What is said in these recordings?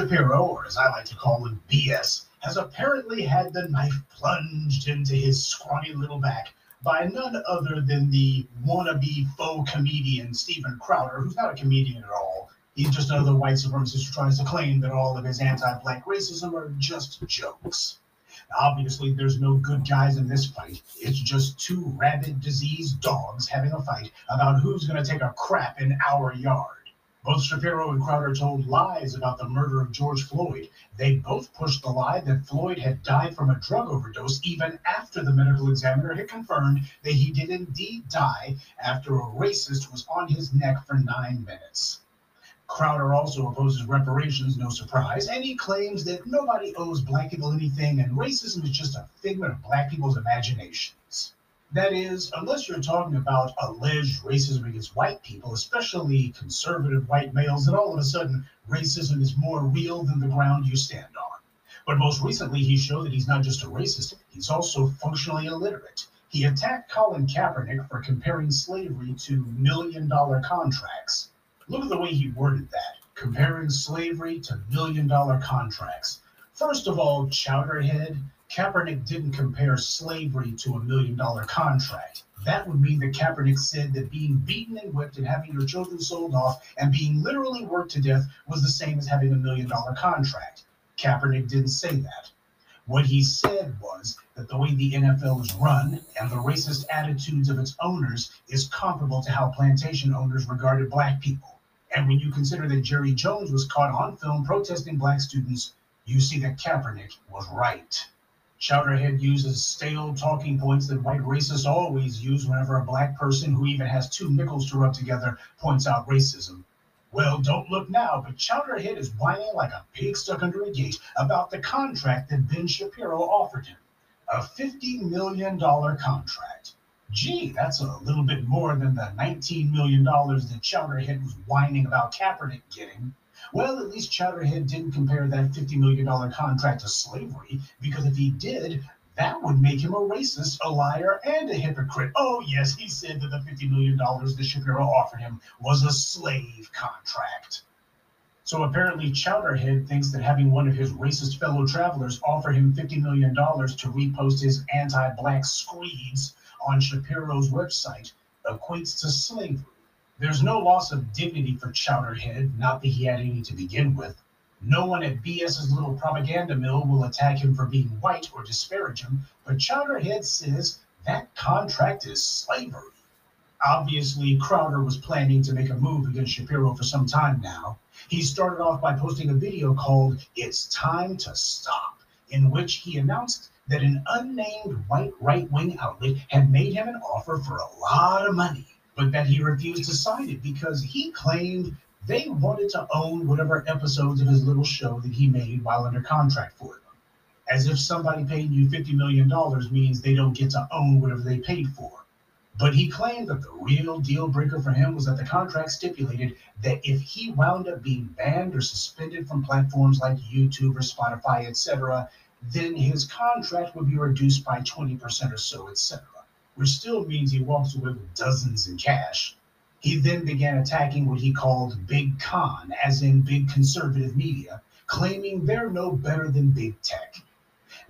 Shapiro, or as I like to call him, BS, has apparently had the knife plunged into his scrawny little back by none other than the wannabe faux comedian Steven Crowder, who's not a comedian at all. He's just another white supremacist who tries to claim that all of his anti black racism are just jokes. Obviously, there's no good guys in this fight. It's just two rabid, diseased dogs having a fight about who's going to take a crap in our yard. Both Shapiro and Crowder told lies about the murder of George Floyd. They both pushed the lie that Floyd had died from a drug overdose even after the medical examiner had confirmed that he did indeed die after a racist was on his neck for nine minutes. Crowder also opposes reparations, no surprise, and he claims that nobody owes black people anything and racism is just a figment of black people's imaginations. That is, unless you're talking about alleged racism against white people, especially conservative white males, then all of a sudden racism is more real than the ground you stand on. But most recently, he showed that he's not just a racist, he's also functionally illiterate. He attacked Colin Kaepernick for comparing slavery to million dollar contracts. Look at the way he worded that, comparing slavery to million dollar contracts. First of all, Chowderhead, Kaepernick didn't compare slavery to a million dollar contract. That would mean that Kaepernick said that being beaten and whipped and having your children sold off and being literally worked to death was the same as having a million dollar contract. Kaepernick didn't say that. What he said was that the way the NFL is run and the racist attitudes of its owners is comparable to how plantation owners regarded black people. And when you consider that Jerry Jones was caught on film protesting black students, you see that Kaepernick was right. Chowderhead uses stale talking points that white racists always use whenever a black person who even has two nickels to rub together points out racism. Well, don't look now, but Chowderhead is whining like a pig stuck under a gate about the contract that Ben Shapiro offered him a $50 million contract. Gee, that's a little bit more than the $19 million that Chowderhead was whining about Kaepernick getting. Well, at least Chowderhead didn't compare that $50 million contract to slavery, because if he did, that would make him a racist, a liar, and a hypocrite. Oh, yes, he said that the $50 million that Shapiro offered him was a slave contract. So apparently, Chowderhead thinks that having one of his racist fellow travelers offer him $50 million to repost his anti black screeds on Shapiro's website equates to slavery. There's no loss of dignity for Chowderhead, not that he had any to begin with. No one at BS's little propaganda mill will attack him for being white or disparage him, but Chowderhead says that contract is slavery. Obviously, Crowder was planning to make a move against Shapiro for some time now. He started off by posting a video called It's Time to Stop, in which he announced that an unnamed white right wing outlet had made him an offer for a lot of money, but that he refused to sign it because he claimed they wanted to own whatever episodes of his little show that he made while under contract for them. As if somebody paying you $50 million means they don't get to own whatever they paid for. But he claimed that the real deal breaker for him was that the contract stipulated that if he wound up being banned or suspended from platforms like YouTube or Spotify, etc., then his contract would be reduced by 20% or so, etc., which still means he walks away with dozens in cash. He then began attacking what he called Big Con, as in big conservative media, claiming they're no better than big tech.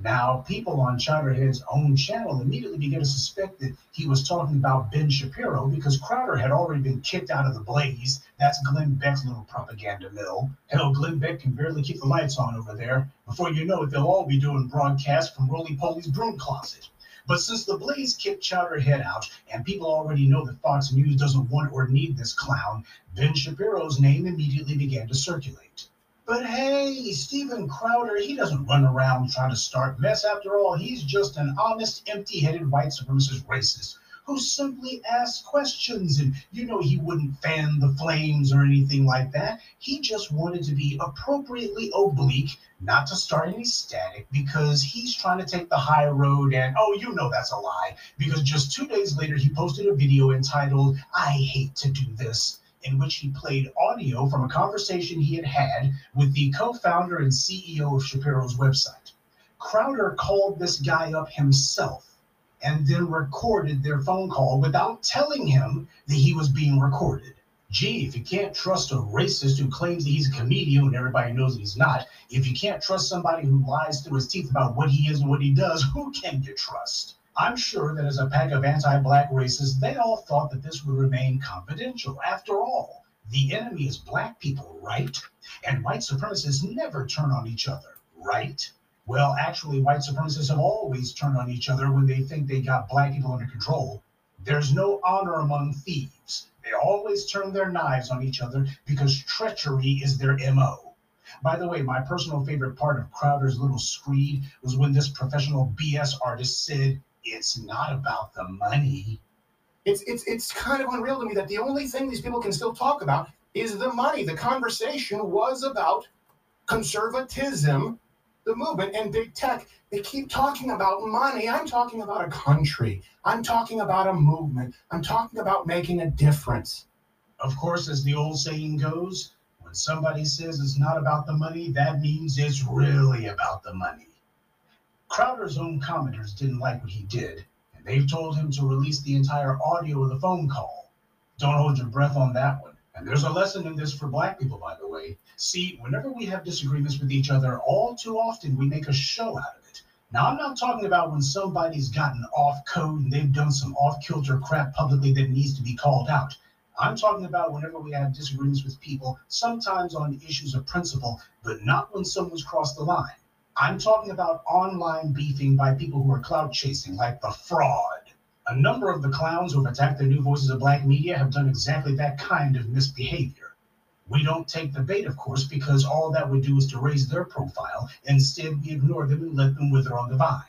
Now, people on Chowderhead's own channel immediately began to suspect that he was talking about Ben Shapiro because Crowder had already been kicked out of the Blaze. That's Glenn Beck's little propaganda mill. Hell, Glenn Beck can barely keep the lights on over there. Before you know it, they'll all be doing broadcasts from Roly Poly's broom closet. But since the Blaze kicked Chowderhead out, and people already know that Fox News doesn't want or need this clown, Ben Shapiro's name immediately began to circulate. But hey, Steven Crowder, he doesn't run around trying to start mess. After all, he's just an honest, empty headed white supremacist racist who simply asked questions. And you know, he wouldn't fan the flames or anything like that. He just wanted to be appropriately oblique, not to start any static, because he's trying to take the high road. And oh, you know, that's a lie, because just two days later, he posted a video entitled, I Hate to Do This in which he played audio from a conversation he had had with the co founder and CEO of Shapiro's website. Crowder called this guy up himself and then recorded their phone call without telling him that he was being recorded. Gee, if you can't trust a racist who claims that he's a comedian when everybody knows that he's not, if you can't trust somebody who lies through his teeth about what he is and what he does, who can you trust? I'm sure that as a pack of anti black racists, they all thought that this would remain confidential. After all, the enemy is black people, right? And white supremacists never turn on each other, right? Well, actually, white supremacists have always turned on each other when they think they got black people under control. There's no honor among thieves. They always turn their knives on each other because treachery is their MO. By the way, my personal favorite part of Crowder's little screed was when this professional BS artist said, It's not about the money. It's it's it's kind of unreal to me that the only thing these people can still talk about is the money. The conversation was about conservatism, the movement, and big tech. They keep talking about money. I'm talking about a country. I'm talking about a movement. I'm talking about making a difference. Of course, as the old saying goes, when somebody says it's not about the money, that means it's really about the money. Crowder's own commenters didn't like what he did, and they've told him to release the entire audio of the phone call. Don't hold your breath on that one. And there's a lesson in this for black people, by the way. See, whenever we have disagreements with each other, all too often we make a show out of it. Now, I'm not talking about when somebody's gotten off code and they've done some off kilter crap publicly that needs to be called out. I'm talking about whenever we have disagreements with people, sometimes on issues of principle, but not when someone's crossed the line. I'm talking about online beefing by people who are clout chasing, like the fraud. A number of the clowns who have attacked the new voices of black media have done exactly that kind of misbehavior. We don't take the bait, of course, because all that would do is to raise their profile. Instead, we ignore them and let them wither on the vine.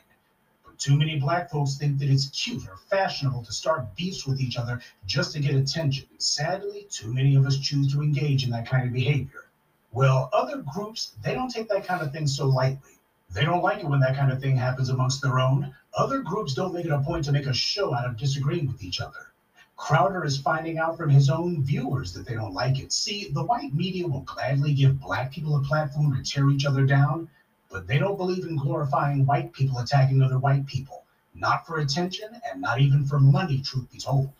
But too many black folks think that it's cute or fashionable to start beefs with each other just to get attention. Sadly, too many of us choose to engage in that kind of behavior. Well, other groups, they don't take that kind of thing so lightly. They don't like it when that kind of thing happens amongst their own. Other groups don't make it a point to make a show out of disagreeing with each other. Crowder is finding out from his own viewers that they don't like it. See, the white media will gladly give black people a platform to tear each other down, but they don't believe in glorifying white people attacking other white people. Not for attention and not even for money, truth be told.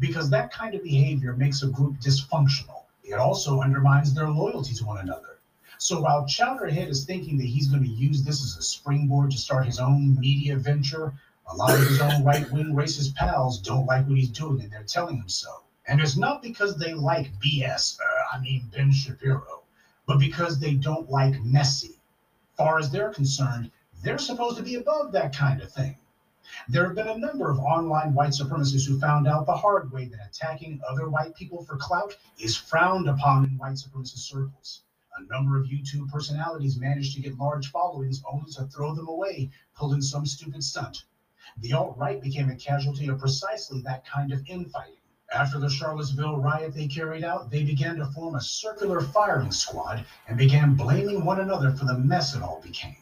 Because that kind of behavior makes a group dysfunctional. It also undermines their loyalty to one another. So while Chowderhead is thinking that he's going to use this as a springboard to start his own media venture, a lot of his own right wing racist pals don't like what he's doing and they're telling him so. And it's not because they like BS, uh, I mean Ben Shapiro, but because they don't like messy. Far as they're concerned, they're supposed to be above that kind of thing. There have been a number of online white supremacists who found out the hard way that attacking other white people for clout is frowned upon in white supremacist circles. A number of YouTube personalities managed to get large followings only to throw them away, pulling some stupid stunt. The alt right became a casualty of precisely that kind of infighting. After the Charlottesville riot they carried out, they began to form a circular firing squad and began blaming one another for the mess it all became.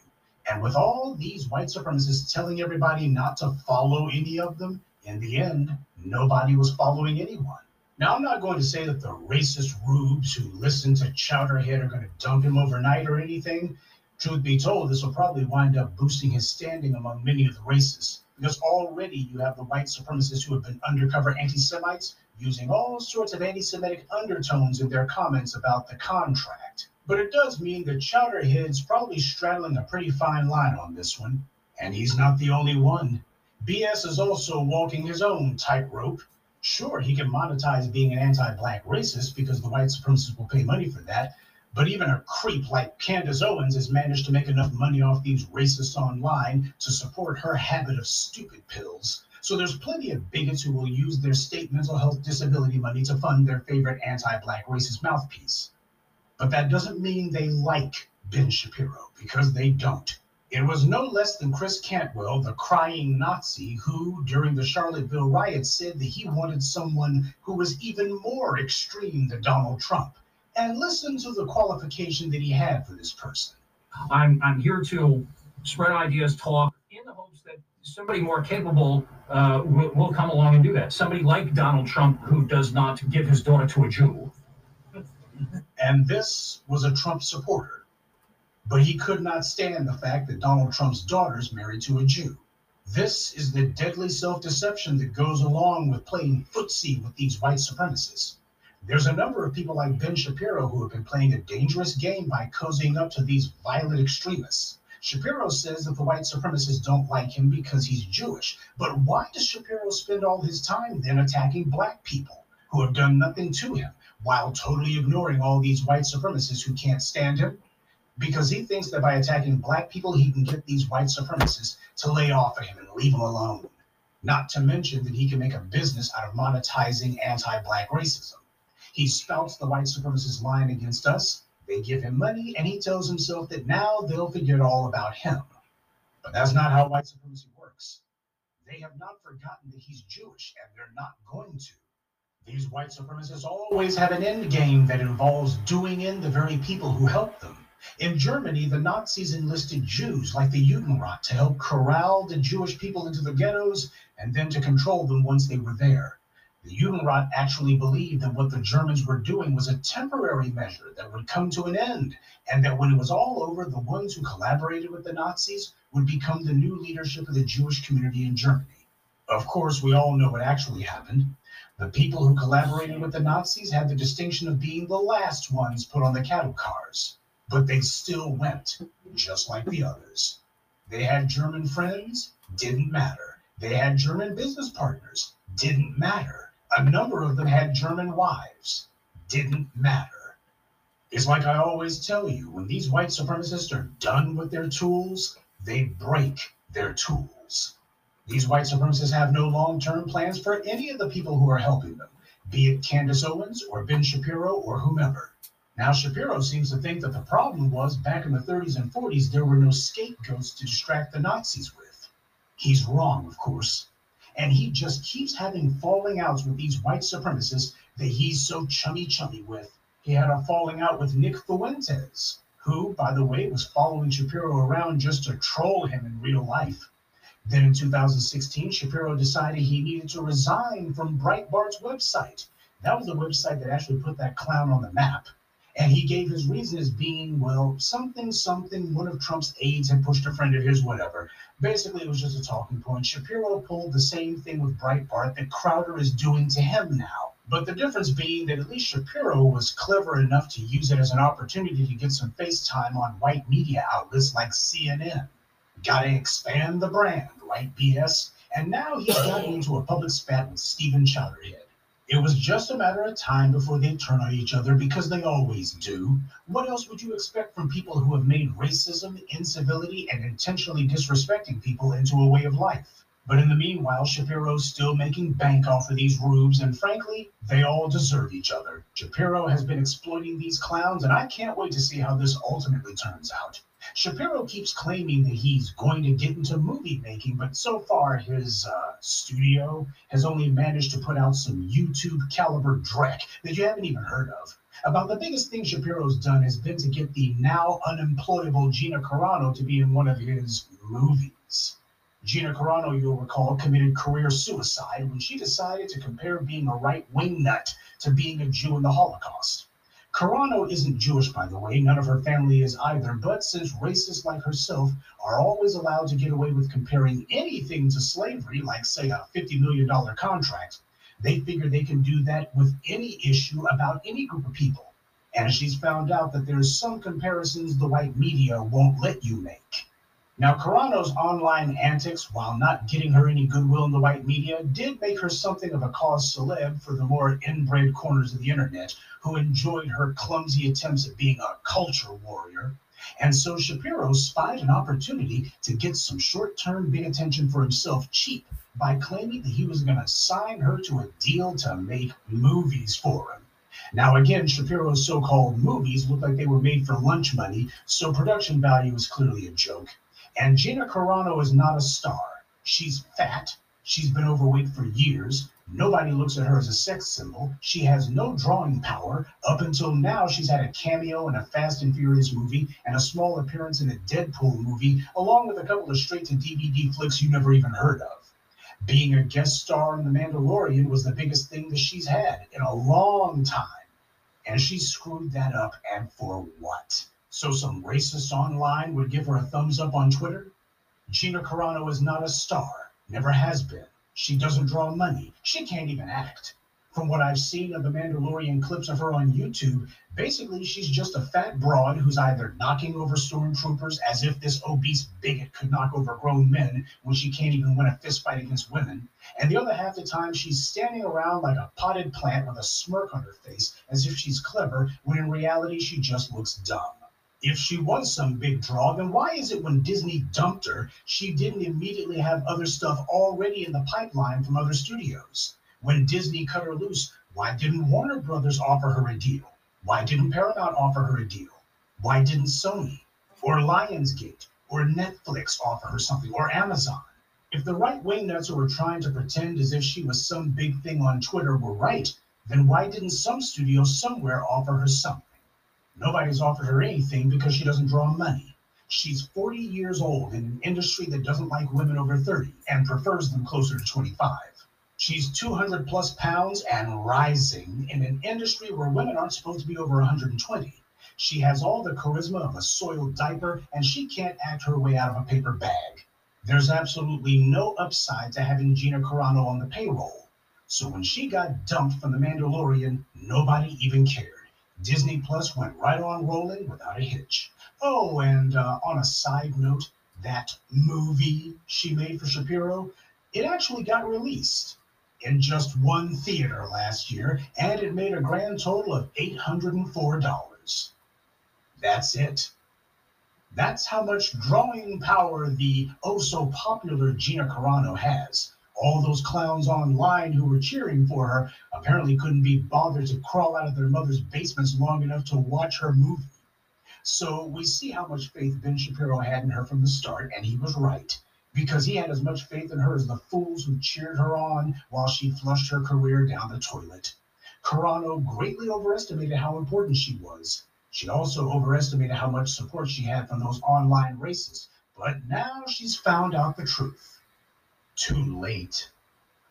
And with all these white supremacists telling everybody not to follow any of them, in the end, nobody was following anyone. Now, I'm not going to say that the racist rubes who listen to Chowderhead are going to dump him overnight or anything. Truth be told, this will probably wind up boosting his standing among many of the racists, because already you have the white supremacists who have been undercover anti Semites using all sorts of anti Semitic undertones in their comments about the contract. But it does mean that Chowderhead's probably straddling a pretty fine line on this one, and he's not the only one. BS is also walking his own tightrope. Sure, he can monetize being an anti-black racist because the white supremacists will pay money for that. But even a creep like Candace Owens has managed to make enough money off these racists online to support her habit of stupid pills. So there's plenty of bigots who will use their state mental health disability money to fund their favorite anti-black racist mouthpiece. But that doesn't mean they like Ben Shapiro, because they don't. It was no less than Chris Cantwell, the crying Nazi, who, during the Charlottesville riots, said that he wanted someone who was even more extreme than Donald Trump. And listen to the qualification that he had for this person. I'm, I'm here to spread ideas, talk, in the hopes that somebody more capable uh, will, will come along and do that. Somebody like Donald Trump who does not give his daughter to a Jew. And this was a Trump supporter but he could not stand the fact that Donald Trump's daughter is married to a Jew. This is the deadly self deception that goes along with playing footsie with these white supremacists. There's a number of people like Ben Shapiro who have been playing a dangerous game by cozying up to these violent extremists. Shapiro says that the white supremacists don't like him because he's Jewish. But why does Shapiro spend all his time then attacking black people who have done nothing to him while totally ignoring all these white supremacists who can't stand him? Because he thinks that by attacking black people, he can get these white supremacists to lay off of him and leave him alone. Not to mention that he can make a business out of monetizing anti black racism. He spouts the white supremacist line against us. They give him money, and he tells himself that now they'll forget all about him. But that's not how white supremacy works. They have not forgotten that he's Jewish, and they're not going to. These white supremacists always have an end game that involves doing in the very people who help them. In Germany, the Nazis enlisted Jews like the Judenrat to help corral the Jewish people into the ghettos and then to control them once they were there. The Judenrat actually believed that what the Germans were doing was a temporary measure that would come to an end, and that when it was all over, the ones who collaborated with the Nazis would become the new leadership of the Jewish community in Germany. Of course, we all know what actually happened. The people who collaborated with the Nazis had the distinction of being the last ones put on the cattle cars, but they still went, just like the others. They had German friends, didn't matter. They had German business partners, didn't matter a number of them had German wives. Didn't matter. It's like I always tell you when these white supremacists are done with their tools, they break their tools. These white supremacists have no long term plans for any of the people who are helping them, be it Candace Owens or Ben Shapiro or whomever. Now, Shapiro seems to think that the problem was back in the 30s and 40s, there were no scapegoats to distract the Nazis with. He's wrong, of course and he just keeps having falling outs with these white supremacists that he's so chummy chummy with. He had a falling out with Nick Fuentes, who, by the way, was following Shapiro around just to troll him in real life. Then in 2016, Shapiro decided he needed to resign from Breitbart's website. That was the website that actually put that clown on the map. And he gave his reason as being, well, something, something, one of Trump's aides had pushed a friend of his, whatever. Basically, it was just a talking point. Shapiro pulled the same thing with Breitbart that Crowder is doing to him now. But the difference being that at least Shapiro was clever enough to use it as an opportunity to get some face time on white media outlets like CNN. Gotta expand the brand, right, BS? And now he's gotten into a public spat with Steven Chowderhead. It was just a matter of time before they turn on each other because they always do. What else would you expect from people who have made racism, incivility, and intentionally disrespecting people into a way of life? But in the meanwhile, Shapiro's still making bank off of these rubes, and frankly, they all deserve each other. Shapiro has been exploiting these clowns, and I can't wait to see how this ultimately turns out. Shapiro keeps claiming that he's going to get into movie making, but so far his uh, studio has only managed to put out some YouTube caliber dreck that you haven't even heard of. About the biggest thing Shapiro's done has been to get the now unemployable Gina Carano to be in one of his movies. Gina Carano, you'll recall, committed career suicide when she decided to compare being a right wing nut to being a Jew in the Holocaust. Carano isn't Jewish, by the way. None of her family is either. But since racists like herself are always allowed to get away with comparing anything to slavery, like, say, a $50 million contract, they figure they can do that with any issue about any group of people. And she's found out that there's some comparisons the white media won't let you make. Now, Carano's online antics, while not getting her any goodwill in the white media, did make her something of a cause celeb for the more inbred corners of the internet, who enjoyed her clumsy attempts at being a culture warrior. And so Shapiro spied an opportunity to get some short term big attention for himself cheap by claiming that he was going to sign her to a deal to make movies for him. Now, again, Shapiro's so called movies look like they were made for lunch money, so production value is clearly a joke. And Gina Carano is not a star. She's fat, she's been overweight for years, Nobody looks at her as a sex symbol. She has no drawing power. Up until now, she's had a cameo in a Fast and Furious movie and a small appearance in a Deadpool movie, along with a couple of straight to DVD flicks you never even heard of. Being a guest star in The Mandalorian was the biggest thing that she's had in a long time. And she screwed that up, and for what? So some racist online would give her a thumbs up on Twitter? Gina Carano is not a star, never has been. She doesn't draw money. She can't even act. From what I've seen of the Mandalorian clips of her on YouTube, basically she's just a fat broad who's either knocking over stormtroopers as if this obese bigot could knock over grown men when she can't even win a fistfight against women, and the other half the time she's standing around like a potted plant with a smirk on her face as if she's clever when in reality she just looks dumb. If she was some big draw, then why is it when Disney dumped her, she didn't immediately have other stuff already in the pipeline from other studios? When Disney cut her loose, why didn't Warner Brothers offer her a deal? Why didn't Paramount offer her a deal? Why didn't Sony or Lionsgate or Netflix offer her something or Amazon? If the right wing nuts who were trying to pretend as if she was some big thing on Twitter were right, then why didn't some studio somewhere offer her something? Nobody's offered her anything because she doesn't draw money. She's 40 years old in an industry that doesn't like women over 30 and prefers them closer to 25. She's 200 plus pounds and rising in an industry where women aren't supposed to be over 120. She has all the charisma of a soiled diaper, and she can't act her way out of a paper bag. There's absolutely no upside to having Gina Carano on the payroll. So when she got dumped from The Mandalorian, nobody even cared. Disney Plus went right on rolling without a hitch. Oh, and uh, on a side note, that movie she made for Shapiro, it actually got released in just one theater last year, and it made a grand total of $804. That's it. That's how much drawing power the oh so popular Gina Carano has. All those clowns online who were cheering for her apparently couldn't be bothered to crawl out of their mother's basements long enough to watch her movie. So we see how much faith Ben Shapiro had in her from the start, and he was right because he had as much faith in her as the fools who cheered her on while she flushed her career down the toilet. Carano greatly overestimated how important she was. She also overestimated how much support she had from those online racists. But now she's found out the truth. Too late.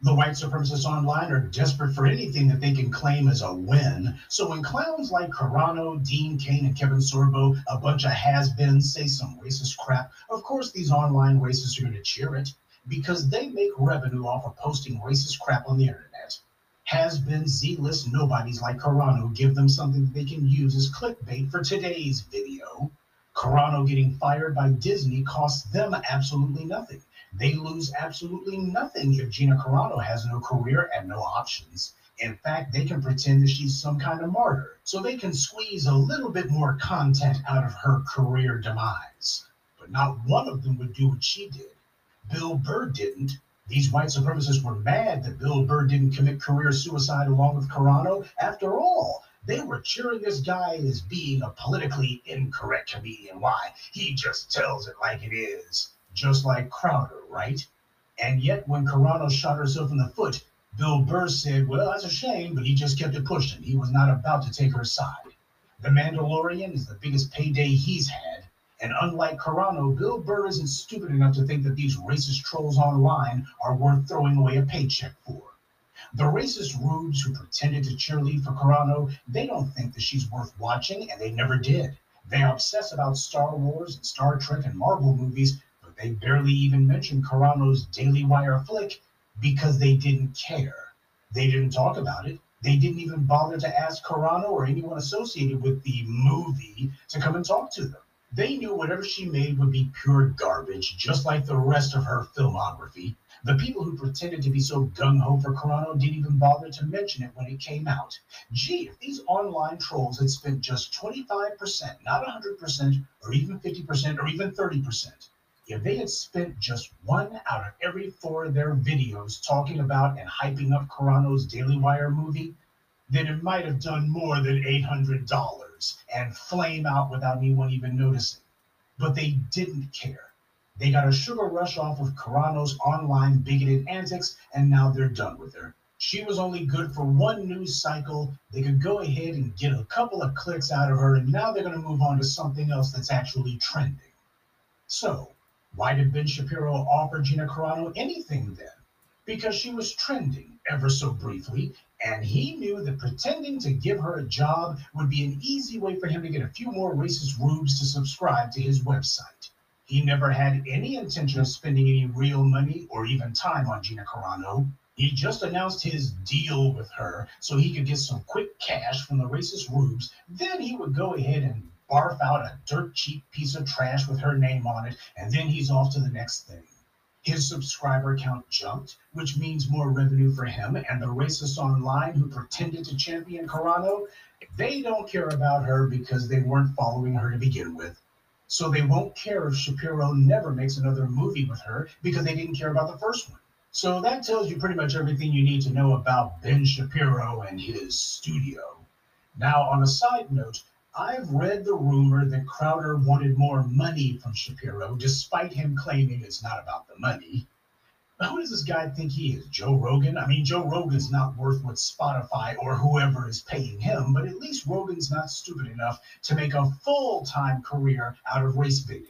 The white supremacists online are desperate for anything that they can claim as a win. So when clowns like Carano, Dean Cain, and Kevin Sorbo, a bunch of has-beens, say some racist crap, of course these online racists are going to cheer it because they make revenue off of posting racist crap on the internet. Has-been Z-list nobodies like Carano give them something that they can use as clickbait for today's video. Carano getting fired by Disney costs them absolutely nothing. They lose absolutely nothing if Gina Carano has no career and no options. In fact, they can pretend that she's some kind of martyr, so they can squeeze a little bit more content out of her career demise. But not one of them would do what she did. Bill Burr didn't. These white supremacists were mad that Bill Burr didn't commit career suicide along with Carano. After all, they were cheering this guy as being a politically incorrect comedian. Why? He just tells it like it is just like Crowder, right? And yet, when Carano shot herself in the foot, Bill Burr said, Well, that's a shame, but he just kept it pushing. He was not about to take her side. The Mandalorian is the biggest payday he's had. And unlike Carano, Bill Burr isn't stupid enough to think that these racist trolls online are worth throwing away a paycheck for. The racist rubes who pretended to cheerlead for Carano, they don't think that she's worth watching, and they never did. They obsess about Star Wars and Star Trek and Marvel movies, they barely even mentioned Carano's Daily Wire flick because they didn't care. They didn't talk about it. They didn't even bother to ask Carano or anyone associated with the movie to come and talk to them. They knew whatever she made would be pure garbage, just like the rest of her filmography. The people who pretended to be so gung ho for Carano didn't even bother to mention it when it came out. Gee, if these online trolls had spent just 25%, not 100%, or even 50%, or even 30%, if they had spent just one out of every four of their videos talking about and hyping up Carano's Daily Wire movie, then it might have done more than $800 and flame out without anyone even noticing. But they didn't care. They got a sugar rush off of Carano's online bigoted antics, and now they're done with her. She was only good for one news cycle. They could go ahead and get a couple of clicks out of her, and now they're going to move on to something else that's actually trending. So, why did Ben Shapiro offer Gina Carano anything then? Because she was trending ever so briefly, and he knew that pretending to give her a job would be an easy way for him to get a few more racist rubes to subscribe to his website. He never had any intention of spending any real money or even time on Gina Carano. He just announced his deal with her so he could get some quick cash from the racist rubes. Then he would go ahead and barf out a dirt cheap piece of trash with her name on it, and then he's off to the next thing. His subscriber count jumped, which means more revenue for him, and the racists online who pretended to champion Carano, they don't care about her because they weren't following her to begin with. So they won't care if Shapiro never makes another movie with her because they didn't care about the first one. So that tells you pretty much everything you need to know about Ben Shapiro and his studio. Now, on a side note, I've read the rumor that Crowder wanted more money from Shapiro, despite him claiming it's not about the money. But who does this guy think he is? Joe Rogan? I mean, Joe Rogan's not worth what Spotify or whoever is paying him, but at least Rogan's not stupid enough to make a full time career out of race baiting.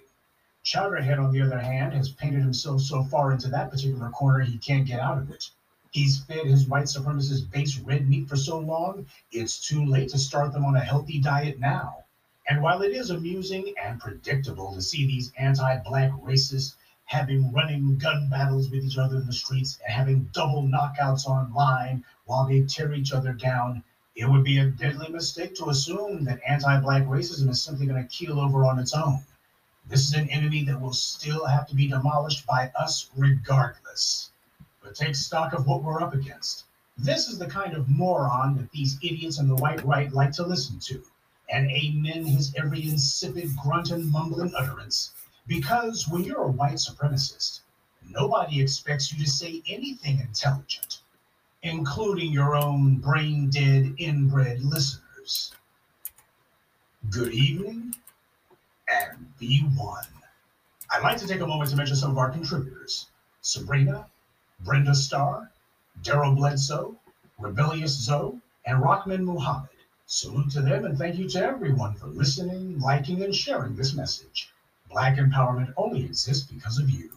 Chowderhead, on the other hand, has painted himself so far into that particular corner he can't get out of it. He's fed his white supremacist base red meat for so long, it's too late to start them on a healthy diet now. And while it is amusing and predictable to see these anti black racists having running gun battles with each other in the streets and having double knockouts online while they tear each other down, it would be a deadly mistake to assume that anti black racism is simply going to keel over on its own. This is an enemy that will still have to be demolished by us regardless. But take stock of what we're up against. This is the kind of moron that these idiots on the white right like to listen to, and amen his every insipid grunt and mumbling utterance. Because when you're a white supremacist, nobody expects you to say anything intelligent, including your own brain dead, inbred listeners. Good evening and be one. I'd like to take a moment to mention some of our contributors Sabrina, Brenda Starr, Daryl Bledsoe, Rebellious Zoe, and Rockman Muhammad. Salute to them and thank you to everyone for listening, liking, and sharing this message. Black empowerment only exists because of you.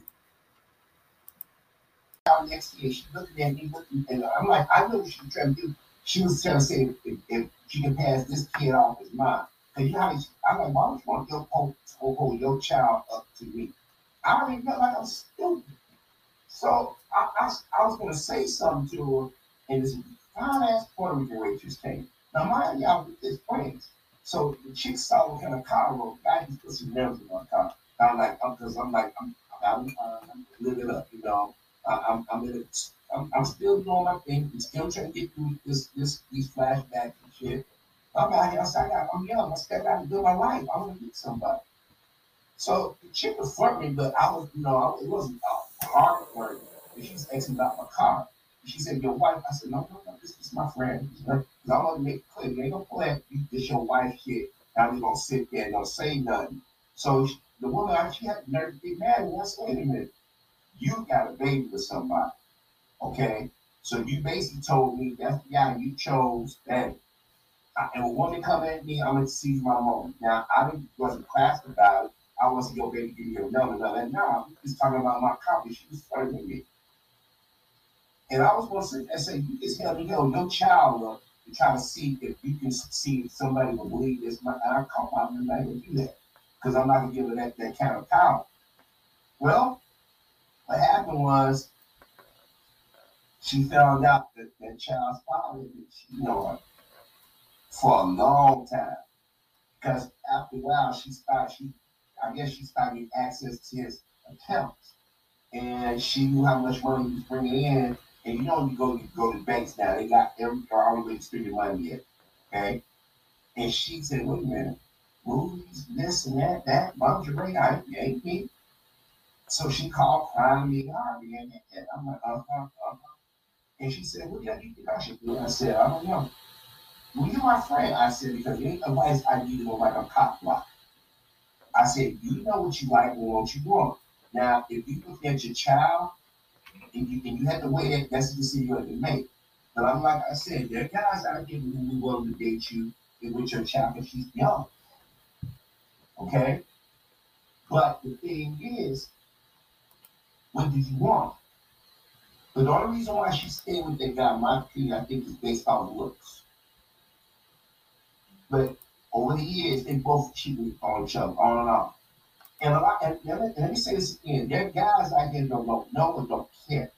Next year, she looking at me, looking, and I'm like, I what she's trying to do. She was trying to say if, if she can pass this kid off as mine. Cause you know I'm like, why would you want your hold your child up to me? I already felt like I'm stupid. So I, I, I was gonna say something to her, and this fine ass Puerto Rican waitress came. Now mind y'all with his friends. So the chick saw what kind of car I just put some nails in my car. I'm like, I'm because I'm like, I'm I'm, I'm living up, you know. I, I'm I'm in. I'm, I'm still doing my thing. I'm still trying to get through this this these flashbacks and shit. I'm out here. I got, I'm young. I step out and do my life. I want to meet somebody. So the chick was flirting, but I was, you know, it wasn't a hard flirt. She was asking about my car. She said, "Your wife." I said, "No, no, no. This is my friend." Because I want to make it clear, you ain't gonna play this your wife shit. Now we gonna sit there and don't say nothing. So the woman, uh, she had the nerve to get mad and I said, "Wait a minute, you got a baby with somebody, okay?" So you basically told me that's the guy you chose that uh, and a woman come at me, I'm gonna seize my moment. Now I wasn't classed about it. I wasn't your baby give me your number, no, and now just talking about my copy. She was flirting with me. And I was gonna sit and say, you just held me your child up to try to see if you can see if somebody will believe this. And I caught my I'm not gonna do that. Because I'm not gonna give her that, that kind of power. Well, what happened was she found out that that child's father, did you know, for a long time. Because after a while, she started, she, I guess she started getting access to his accounts. And she knew how much money he was bringing in. And you know, you go, you go to banks now, they got every, already spending money yet. Okay. And she said, wait a minute, movies, this and that, that, lingerie, I ain't me. So she called crying me, and, and I'm like, uh huh, uh huh. And she said, what do you think I should do? I said, I don't know. Well, you're my friend. I said, because you ain't advice I need to go like a cop block. I said, you know what you like and what you want. Now, if you look at your child and you, and you have to weigh that, that's the decision you have to make. But I'm like I said, there are guys out there who will willing to date you with your child because she's young. Okay? But the thing is, what do you want? But the only reason why she stayed with that guy, my opinion, I think, is based on looks. But over the years, they both cheated on each other, on and off. And a lot, and me, let me say this again: there are guys out here don't know or don't care.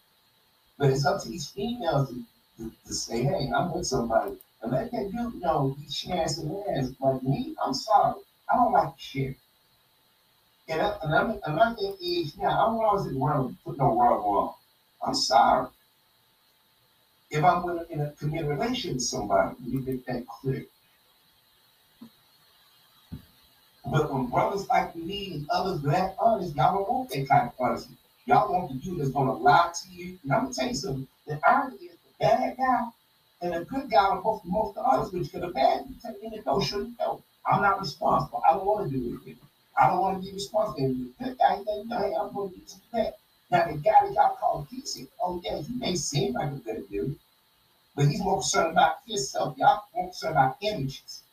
But it's up to these females to, to, to say, hey, I'm with somebody. And let that dude know he's sharing some ass. Like me, I'm sorry. I don't like shit. And, I, and I'm, I'm not that now. I don't always want to put no rug on. I'm sorry. If I'm in a, in a committed relationship with somebody, me make that clear. But when brothers like me and others that honest, y'all don't want that kind of honesty. Y'all want the dude that's gonna lie to you. And I'm gonna tell you something. The irony is the bad guy and the good guy are both the most honest with you. The bad you take in the go, you know. I'm not responsible. I don't want to do it. I don't want to be responsible. The good guy, he think, no, hey, I'm gonna do that. Now the guy that y'all call decent, oh yeah, he may seem like a good dude, but he's more concerned about himself. Y'all more concerned about images.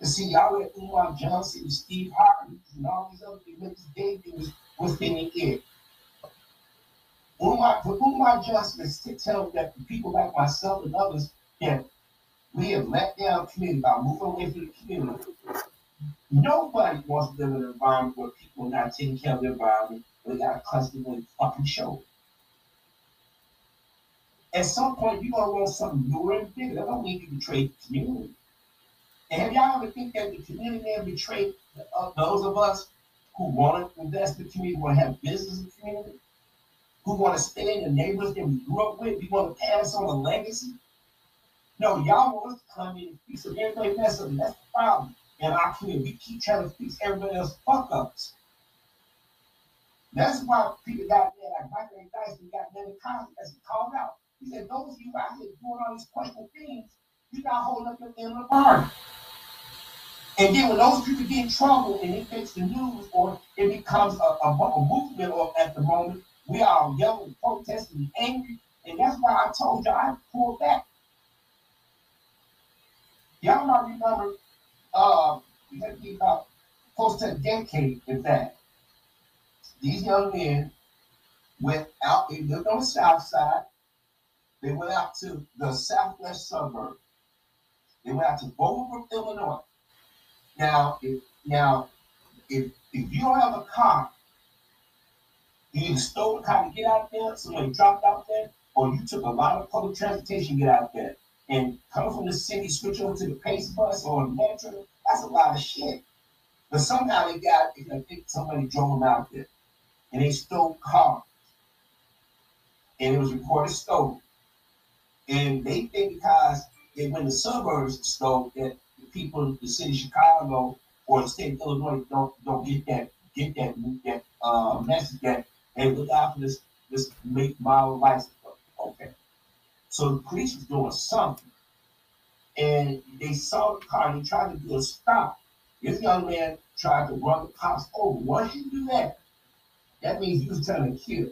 And see, y'all let Umar Johnson and Steve Harvey and all these other niggas gave was within the ear. Umar, for Umar Johnson to tell that people like myself and others that we have let down community by moving away from the community. Nobody wants to live in an environment where people are not taking care of their environment, they got to constantly fucking show. At some point, you're gonna want something newer and bigger. That don't mean you betray the community. And have y'all ever think that the community may betray uh, those of us who want to invest in the community, want to have business in the community, who want to stay in the neighborhoods that we grew up with, we want to pass on a legacy? No, y'all want us to come in and fix everybody mess up. That's the problem. In our community, we keep trying to fix everybody else fuck ups. That's why people got there, like Michael A. Dyson got many Cosby as he called out. He said, those of you out here doing all these questionable things, you're not holding up your end of the bargain. And then when those people get in trouble and it makes the news or it becomes a, a, a movement or at the moment, we are yelling, protesting, angry. And that's why I told you I pulled back. Y'all might remember uh maybe about close to a decade in fact. These young men went out, they lived on the south side, they went out to the southwest suburb. They went out to Bolingbrook, Illinois. Now, if now, if if you don't have a car, you either stole a car to get out there, somebody dropped out there, or you took a lot of public transportation to get out there. And coming from the city, switch over to the pace bus or Metra, that's a lot of shit. But somehow they got, I think somebody drove them out there, and they stole cars, and it was reported stolen. And they think because they went the suburbs stole that the people in the city of Chicago or the state of Illinois don't don't get that get that that uh, message that hey look out for this this make model license. Okay. So the police was doing something. And they saw the car and they tried to do a stop. This young man tried to run the cops over. Once you do that, that means you was trying to kill.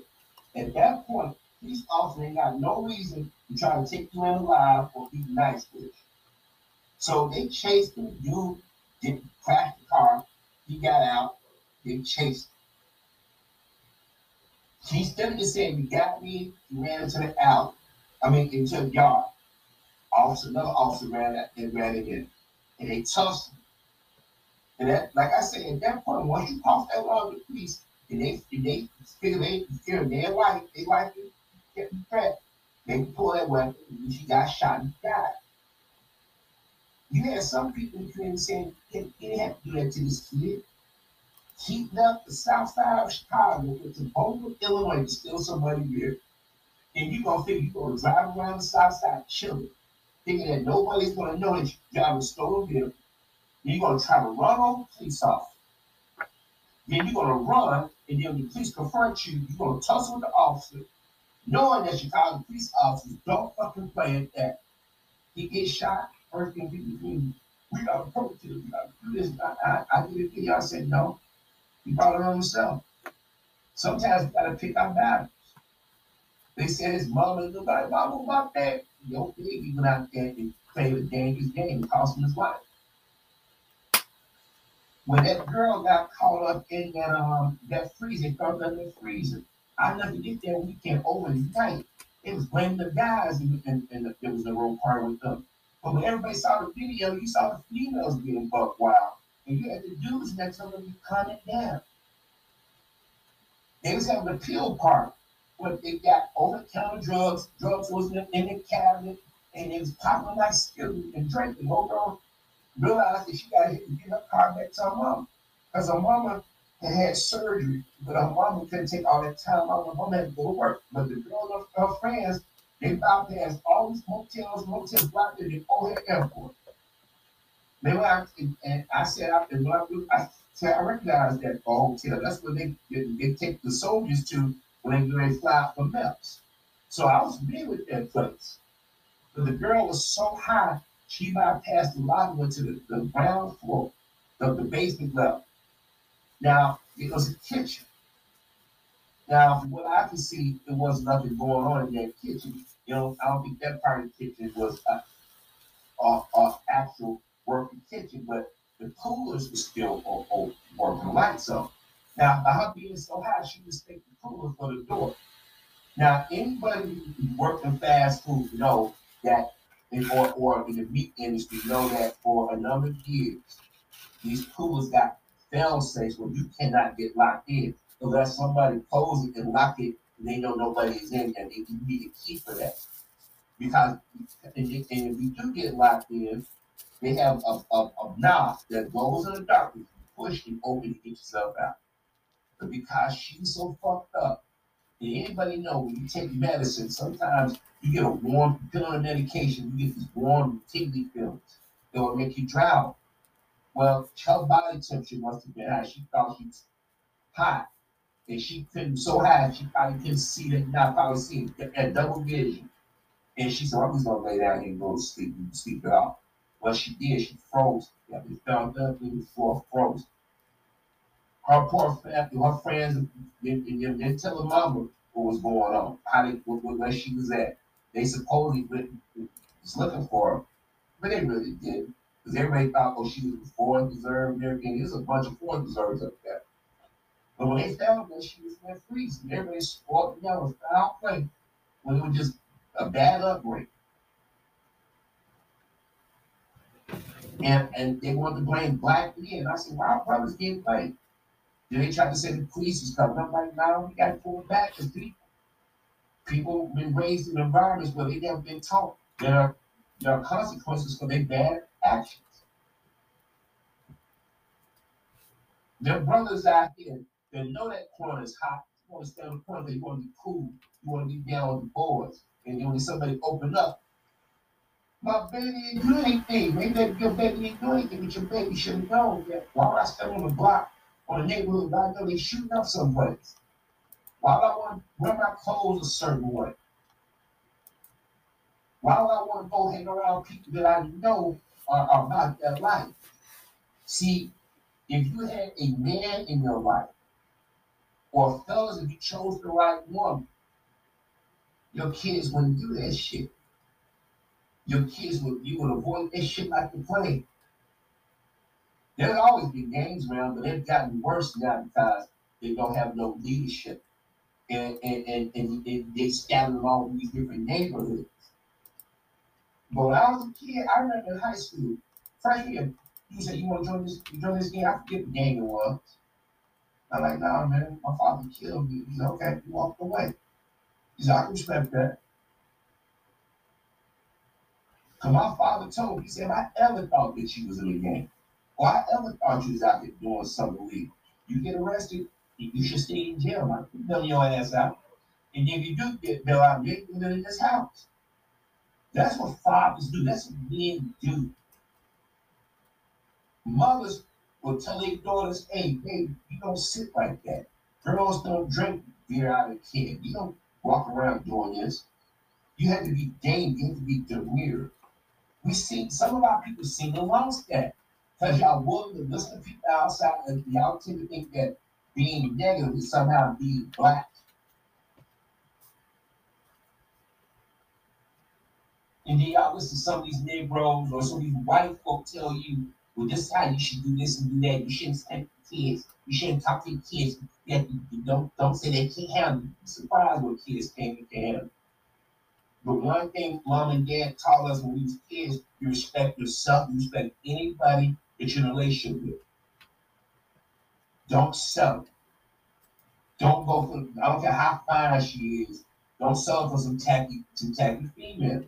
At that point, police officer ain't got no reason to try to take you in alive or be nice with you. So they chased him. Dude did crash the car. He got out. They chased him. He stood there saying, You got me. He ran into the alley. I mean, into the yard. Officer, another officer ran that and ran again. And they tossed him. And that, like I said, at that point, once you cross that line with the police, and they and they figure they figure their life, they to get threat, they pull that weapon, and she got shot and died. You had some people the community saying, you didn't have to do that to this kid. He left the south side of Chicago, went to Boulder, Illinois to steal somebody here. And you gonna think you're gonna drive around the south side chilling, thinking that nobody's gonna know that you drive a stolen vehicle. You're gonna try to run over the police officer. Then you're gonna run, and then the police confront you, you're gonna tussle with the officer, knowing that Chicago police officers don't fucking play at that. He gets shot, first thing people do, we gotta it, we gotta do this. I, I, I did a video, I said no. He brought it on himself. Sometimes we gotta pick our battles. They said his mother looked like mama about that. Your baby went out there and played a dangerous game, cost him his life when that girl got caught up in that um that freezer, thrown in the freezer, I never get there weekend overnight. It was blaming the guys and, and, and it was the wrong part with them. But when everybody saw the video, you saw the females getting buck wild. And you had the dudes next to them calm it down. They was having a pill party. what they got over the counter drugs, drugs was in, in the cabinet, and it was popping like skittles and drinking. Hold on, realized that she got hit and get her car back to her mom. Because her mama had had surgery, but her mama couldn't take all that time out. Her mama had to go to work. But the girl and her friends, they found bypassed all these motels, motels blocked in the O'Hare Airport. They out, and, I said, I, I, said, I recognized that hotel. That's where they, they, they take the soldiers to when they, fly for MEPS. So I was familiar with that place. But the girl was so high, she bypassed the lobby, went to the, the ground floor of the basement level. Now, it was a kitchen. Now, from what I could see, there was nothing going on in that kitchen. You know, I don't think that part of the kitchen was uh, a, a actual working kitchen, but the coolers were still o- o- working lights on. Now, by her being so high, she mistaken the cooler for the door. Now, anybody in fast food know that, in, or, or in the meat industry, know that for a number of years, these coolers got fail safes where you cannot get locked in unless somebody close it and lock it and they know nobody is in and they, you need a key for that. Because and, if- and if you do get locked in, they have a, a, a knob that goes in the darkness, you push and open to get yourself out. But because she's so fucked up, and anybody know when you take medicine, sometimes you get a warm, put on medication, you get these warm, tingly feelings. It will make you drown. Well, her body temperature must have been high. She thought she was hot. And she couldn't so high, she probably couldn't see that, not probably see at double vision. And she said, I'm just gonna lay down here and go to sleep and sleep it off. Well, she did, she froze. Yeah, we found up in the floor, froze. Her poor family, her friends, they, they, they tell her mama what was going on, how they, what, what, where she was at. They supposedly went, was looking for her, but they really didn't. Because everybody thought, oh, she was foreign reserve and everything. There's a bunch of foreign reserves up there. But when they found her, she was in freezing. Everybody spoiled the yellow foul play. When it was just a bad upbringing. And and they wanted to blame black men. I said, why our brothers getting blamed? Then they tried to say the police is coming. I'm like, no, we got to pull back because people, people been raised in environments where they never been taught there are, there are consequences for their bad actions. Their brothers out here that know that corner is hot. You want to stay on the corner, you want to be cool, you want to be down on the boards. And then when somebody open up, my baby didn't do anything. Maybe your baby didn't do anything, but your baby should have known that. Why would I stay on the block or the neighborhood? I know they shooting up someplace. Why would I want to wear my clothes a certain way? Why would I want to go hang around people that I know are, about that life? See, if you had a man in your life, or fellas, if you chose the right one, your kids wouldn't do that shit. Your kids would you would avoid that shit like the plague. There's always been gangs around, but they've gotten worse now because they don't have no leadership. And and, and, and, and they scattered along these different neighborhoods. But when I was a kid, I remember in high school, freshman you said you want to join this you join this gang, I forget the gang it was. I'm like, nah, man, my father killed me. He said, okay, he walked away. He said, I can respect that. Cause my father told me, he said, I ever thought that you was in the game. Or I ever thought you was out there doing something illegal. You get arrested, you should stay in jail, man. You bail your ass out. And if you do get bail out, you ain't in this house. That's what fathers do. That's what men do. Mothers will tell their daughters, hey, baby, you don't sit like that. Girls don't drink beer out of a can. You don't walk around doing this. You have to be game, you have to be demure. We see some of our people sing amongst that. Because y'all willing to listen to people outside and y'all tend to think that being negative is somehow being black. And then y'all listen to some of these Negroes or some of these white folk tell you, well, this is how you should do this and do that. You shouldn't spank the kids. You shouldn't talk to kids. You, you don't don't say they can't handle. Be surprised what kids can't handle. But one thing mom and dad taught us when we was kids, you respect yourself, you respect anybody that you're in a relationship with. Don't sell. Don't go for. I don't care how fine she is. Don't sell for some tacky, some tacky female.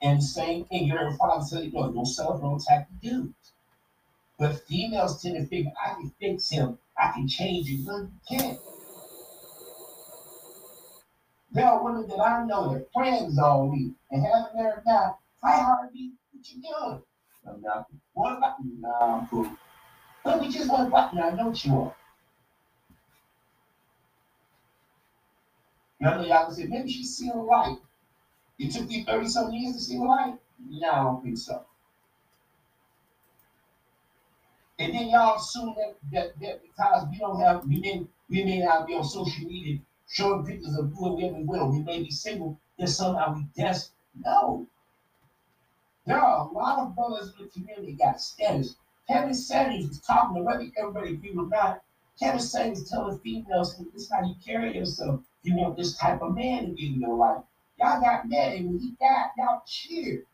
And same thing, you heard father say, you know, don't sell for no tacky dudes. But females tend to figure, I can fix him, I can change him. No, you can't. There are women that I know that friends on me and have their guy, hi Harvey, what you doing? I'm not. What about you? Nah, I'm cool. But we just want to button. I know what you are. None of y'all can say, maybe she's seeing a light. It took you 30 some years to see a light? No, I don't think so. And then y'all assume that, that, that because we don't have, we may, we may not be on social media showing pictures of whatever we will, we may be single, that somehow we desperate. No. There are a lot of brothers in the community got status. Kevin Samuels was talking to whether everybody agree or not. Kevin Samuels telling females, this is how you carry yourself. You want this type of man to be in your life. Y'all got mad, and when he died, y'all cheered.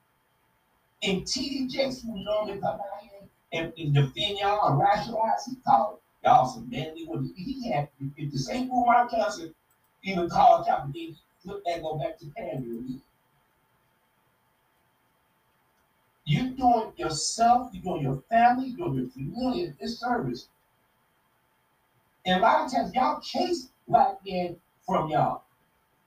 And T.D. Jakes, who normally come out here and, and defend y'all and rationalize, he called y'all some manly women. He had, if the same Mark Johnson even called Kaepernick, look that go back to pandering. You're doing yourself, you're doing your family, you're doing your community a disservice. And a lot of times y'all chase black men from y'all.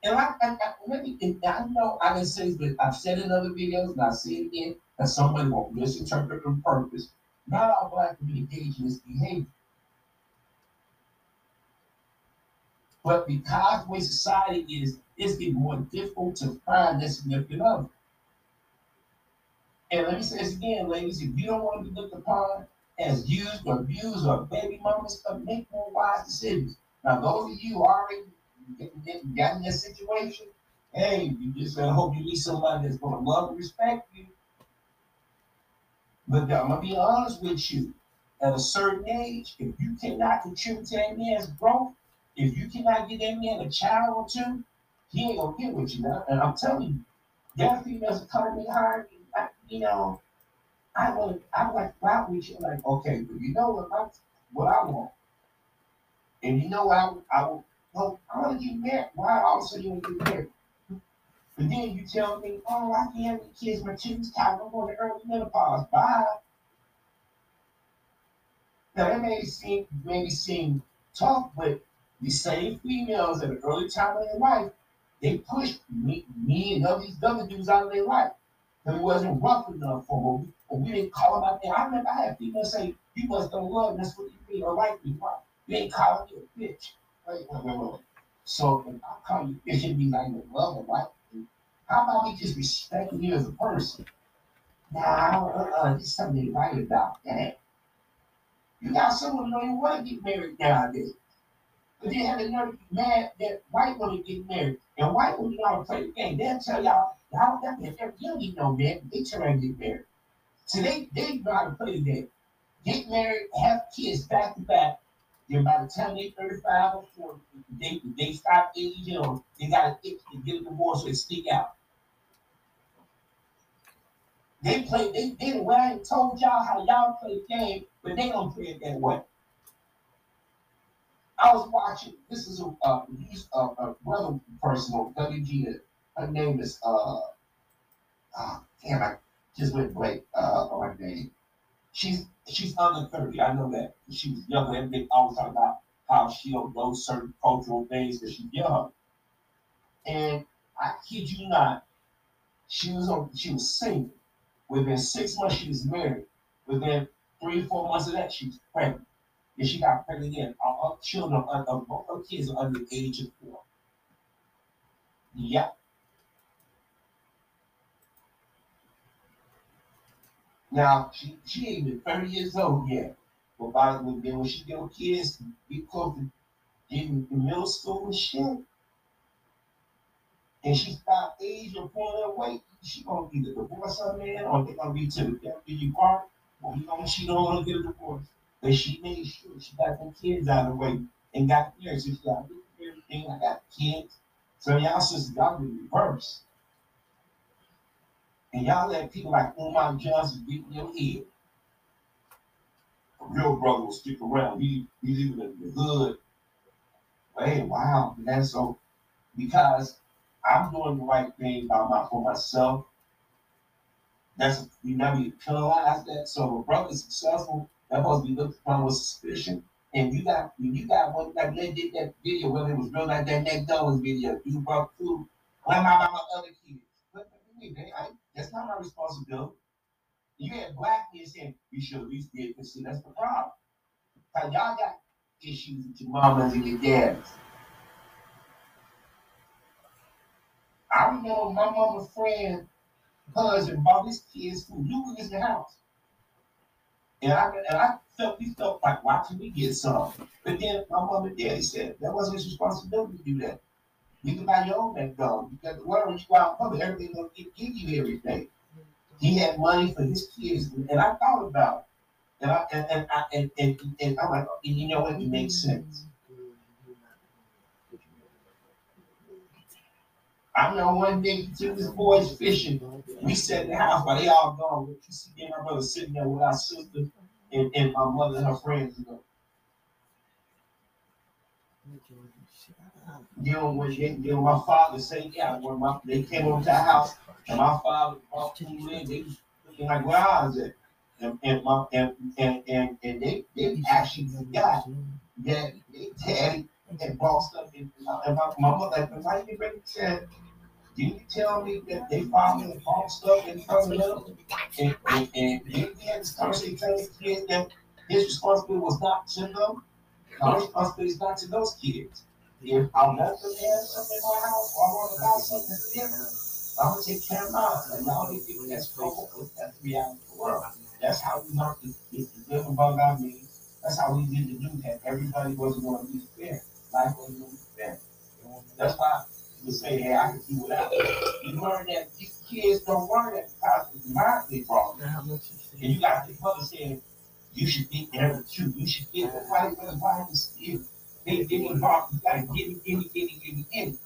And I, I, I me, and I know I didn't say this, but I've said it in other videos, and I say it again, that somebody won't misinterpret on purpose. Not all black men engage in this behavior. But because the way society is, it's getting more difficult to find that significant other. And let me say this again, ladies, if you don't want to be looked upon as used or abused or baby mamas, make more wise decisions. Now, those of you already getting, got in this situation, hey, you just uh, hope you meet somebody that's going to love and respect you. But I'm to be honest with you. At a certain age, if you cannot contribute to that man's growth, if you cannot get that man a child or two, he ain't to get with you now. And I'm telling you, that females are coming me hard, you know, I would, I would like out with you, like, okay, but you know what, I, what I want. And you know I, I well, I want to get married. Why all of a sudden you want to get married? But then you tell me, oh, I can't have kids. My children's tired. I'm going to early menopause. Bye. Now that may seem maybe seem tough, but the same females at an early time of their life, they pushed me, me and other these other dudes out of their life. Because it wasn't rough enough for them. Or we didn't call them out there. I remember I had people say, you must don't love me. That's what you mean, or like me. Why? You ain't calling me a bitch. Wait, wait, wait, wait. So if I call you, it should be like a love or like. How about me just respecting you as a person? Now, uh, uh, there's something right about that. You got someone who don't want to get married nowadays. But they have to mad that white women get married. And white women to play the game. They'll tell y'all, y'all got me. You don't need no man. They turn to get married. So they, they know to play the game. Get married, have kids back to back, then by the time they're 35 or 40, they, they stop aging or they got to get a divorce or sneak out. They play, they, they well, I told y'all how y'all play the game, but they don't play it that way. I was watching, this is a, uh, he's a, a brother person on WG. Her name is, uh, oh, damn, I just went blank uh, on her name. She's she's under 30. I know that. She was younger and they always talk about how she don't know certain cultural things because she's young. And I kid you not, she was on she was single. Within six months she was married. Within three, four months of that, she was pregnant. And she got pregnant again. Her, her children, her, both her kids are under the age of four. Yeah. Now she she ain't even 30 years old yet. But by when then when she get kids, be close to getting in middle school and shit. And she start age or pulling her weight, she gonna either divorce her man or they gonna be to death you part, or you gonna she don't wanna get a divorce. But she made sure she got them kids out of the way and got married. So she got everything. I got kids. So y'all sisters, y'all be reverse. And y'all let people like Umar Johnson get in your head. A real brother will stick around. He, he's even in the hood. Hey, wow, man. So because I'm doing the right thing by my for myself, that's we never penalize that. So if a brother's successful, that supposed to be looked upon with suspicion. And you got when you got one like they did that video, whether it was real like that McDonald's video, you brought food. What about my other kids? Mean, man? I, that's not my responsibility. You had black men saying you should at least be see that's the problem. Cause y'all got issues with your mamas and your dads. I remember my mama's friend husband bought his kids food. You was in the house. And I and I felt we felt like why can we get some? But then my mom and daddy said that wasn't his responsibility to do that. You can buy your own McDonald's. You got learn when you go out public, everything gonna give you everything. He had money for his kids, and I thought about it. And I and, and I and, and, and I'm like, you know what? It makes sense. I know one day took his boys fishing. We sat in the house while they all gone. You see me and my brother sitting there with our sister and, and my mother and her friends. You know, you know when they, you know, my father said, yeah, when my they came over to the house and my father brought food in, they looking like where I. And, and my and and and, and they, they actually forgot that they daddy and bought stuff in and my, my mother like, why you ready said didn't you tell me that they found and bought stuff in of them? And, and, and didn't we this conversation telling the kids that his responsibility was not to them? Our responsibility is not to those kids. If I want them to have something in my house or I want to buy something them, I'm gonna take care of mine. And y'all need people that's focused. That's the reality of the world. That's how we learned to, to, to live above our means. That's how we did to do that. Everybody wasn't going to be fair. Life wasn't going to be fair. That's why you say, hey, I can do without. You learn that these kids don't learn that because it's mind they brought. And you got the mother saying, you should be there too. You should get the fight for the body still. They they involved, you gotta get it, get it, get it, get it, get it.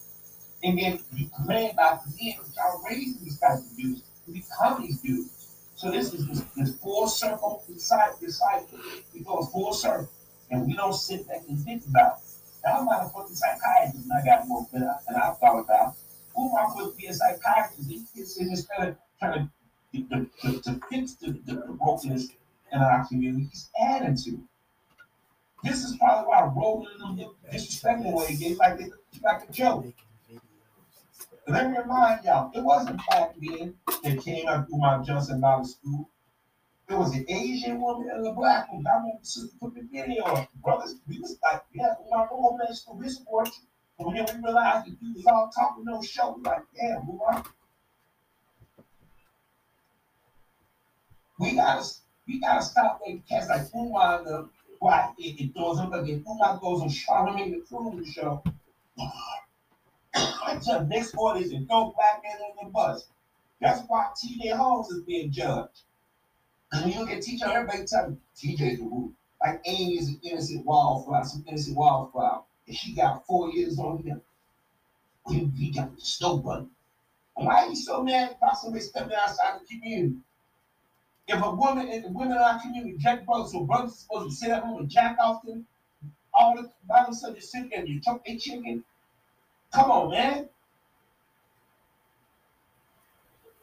And then you command by command, y'all raising these types of dudes to become these dudes. So this is this, this full circle inside this cycle. We go full circle. And we don't sit back and think about it. Now I'm not a fucking psychiatrist and I got more than I, than I thought about. Who am I supposed to be a psychiatrist? In this kind of trying to, to, to, to fix the, the, the brokenness in our community. He's adding to. it. This is probably why rolling them disrespectful way gets like it, like a joke. Let me remind y'all, it wasn't black men that came out through my Johnson Mountain School. It was an Asian woman and a black woman. I the sister put the video on. Brothers, we was like, yeah, we my old man school, we support you. But then we realized that you was all talking no show. We like, damn, move. We gotta, we gotta stop letting cats like and the why it, it throws him again. Umar goes on Charlamagne the Cruise show. Until next orders and throw black men on the bus. That's why TJ Holmes is being judged. And you look at TJ, everybody tell me TJ's a who. Like Amy is an innocent wildflower, some innocent wildflower. And she got four years on him. He, he got the snow button. Why are you so mad about somebody stepping outside the community? If a woman in the women in our community, jack brothers, so brothers supposed to sit at home and jack off them, all the by themselves just sit there and you chuck their chicken. Come on, man.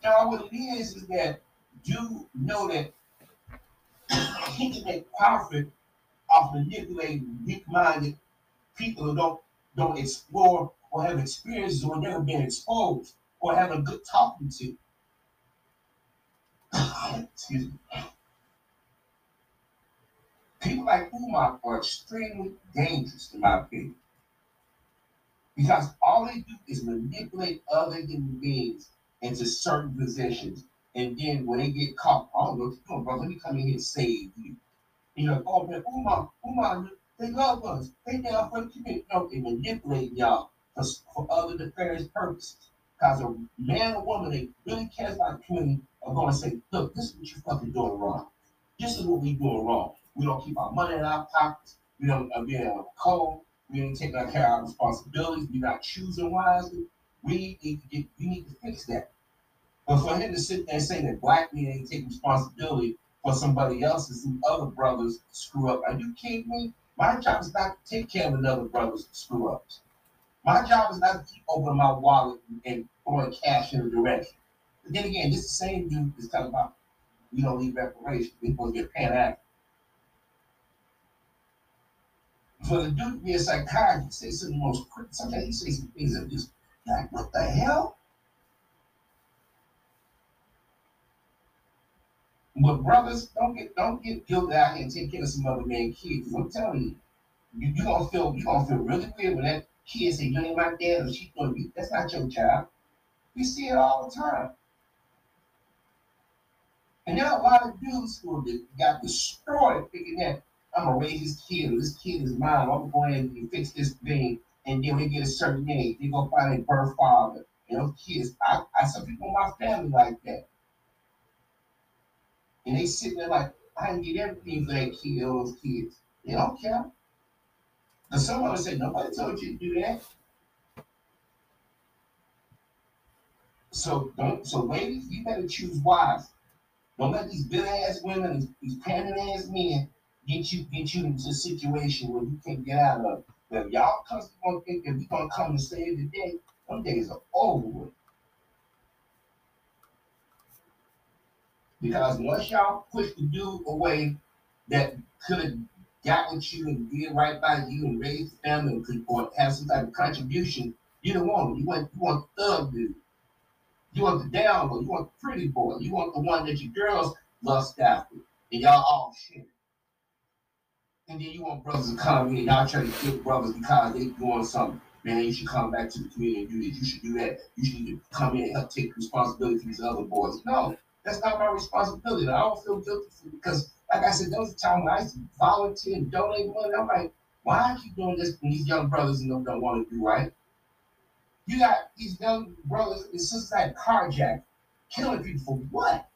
Now what it is is that you know that he can make profit off manipulating weak-minded people who don't don't explore or have experiences or never been exposed or have a good talking to. Excuse me. People like Umar are extremely dangerous, in my opinion. Because all they do is manipulate other human beings into certain positions. And then when they get caught, I don't know what you're doing. Let me come in here and save you. You're like, oh man, Umar, Umar, they love us. They down for the community. No, they manipulate y'all for, for other nefarious purposes. Because a man or woman that really cares about the community are going to say, look, this is what you're fucking doing wrong. This is what we're doing wrong. We don't keep our money in our pockets. We don't uh, be a code. We ain't taking care of our responsibilities. We're not choosing wisely. We need to get, we need to fix that. But for him to sit there and say that black men ain't taking responsibility for somebody else's and other brothers screw up, are you kidding me? My job is not to take care of another brother's screw ups. My job is not to keep opening my wallet and throwing cash in a direction. But then again, this the same dude is talking about we don't need reparations. We're get pan after. For the dude to be a psychiatrist, say some most sometimes he says some things that just like, what the hell? But brothers, don't get don't get guilty out here and take care of some other man kids. I'm telling you, you you gonna feel you gonna feel really weird when that kid say you ain't my dad or she's gonna be that's not your child. We see it all the time. And there are a lot of dudes who got destroyed thinking that I'm gonna raise this kid, or this kid is mine, I'm gonna go ahead and fix this thing, and then we get a certain age, they go find a birth father. You know, kids. I, I some people in my family like that. And they sitting there like, I can get everything for that kid those kids. They don't care. And someone would say, nobody told you to do that. So don't so ladies, you better choose wise. Don't let these bitter ass women, these, pandering ass men get you get you into a situation where you can't get out of. If y'all constantly gonna think that we gonna come and save the day, them days are over with. Because once y'all push the dude away that could have got with you and did right by you and raised the family or have some type of contribution, you don't want him. You want you want the thug dude. You want the down boy. You want the pretty boy. You want the one that your girls lust after. And y'all all shit. And then you want brothers to come in. Y'all try to kill brothers because they doing something. Man, you should come back to the community and do this. You should do that. You should come in and help take responsibility for these other boys. No, that's not my responsibility. I don't feel guilty for because, like I said, there was a time when I used to volunteer and donate money. I'm like, why I keep doing this when these young brothers and them don't want to do right? You got these young brothers and sisters that carjacked, killing people for what?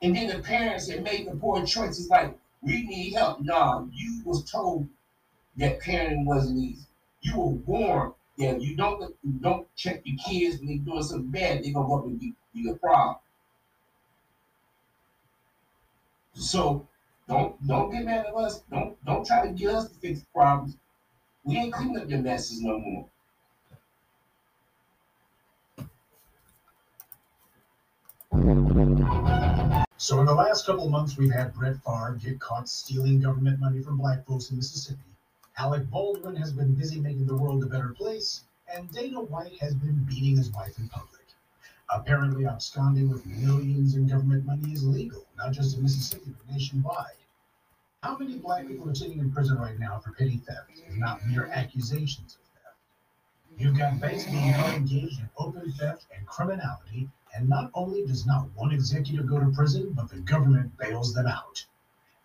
And then the parents that made the poor choices like, we need help. No, you was told that parenting wasn't easy. You were warned that you don't you don't check your kids when they're doing something bad, they're gonna go up and be a problem. So don't don't get mad at us. Don't don't try to get us to fix problems. We ain't cleaning up your messes no more. So in the last couple of months, we've had Brett Favre get caught stealing government money from black folks in Mississippi. Alec Baldwin has been busy making the world a better place, and Dana White has been beating his wife in public. Apparently, absconding with millions in government money is legal, not just in Mississippi, but nationwide. How many black people are sitting in prison right now for petty theft and not mere accusations of theft? You've got banks being held engaged in open theft and criminality, and not only does not one executive go to prison, but the government bails them out.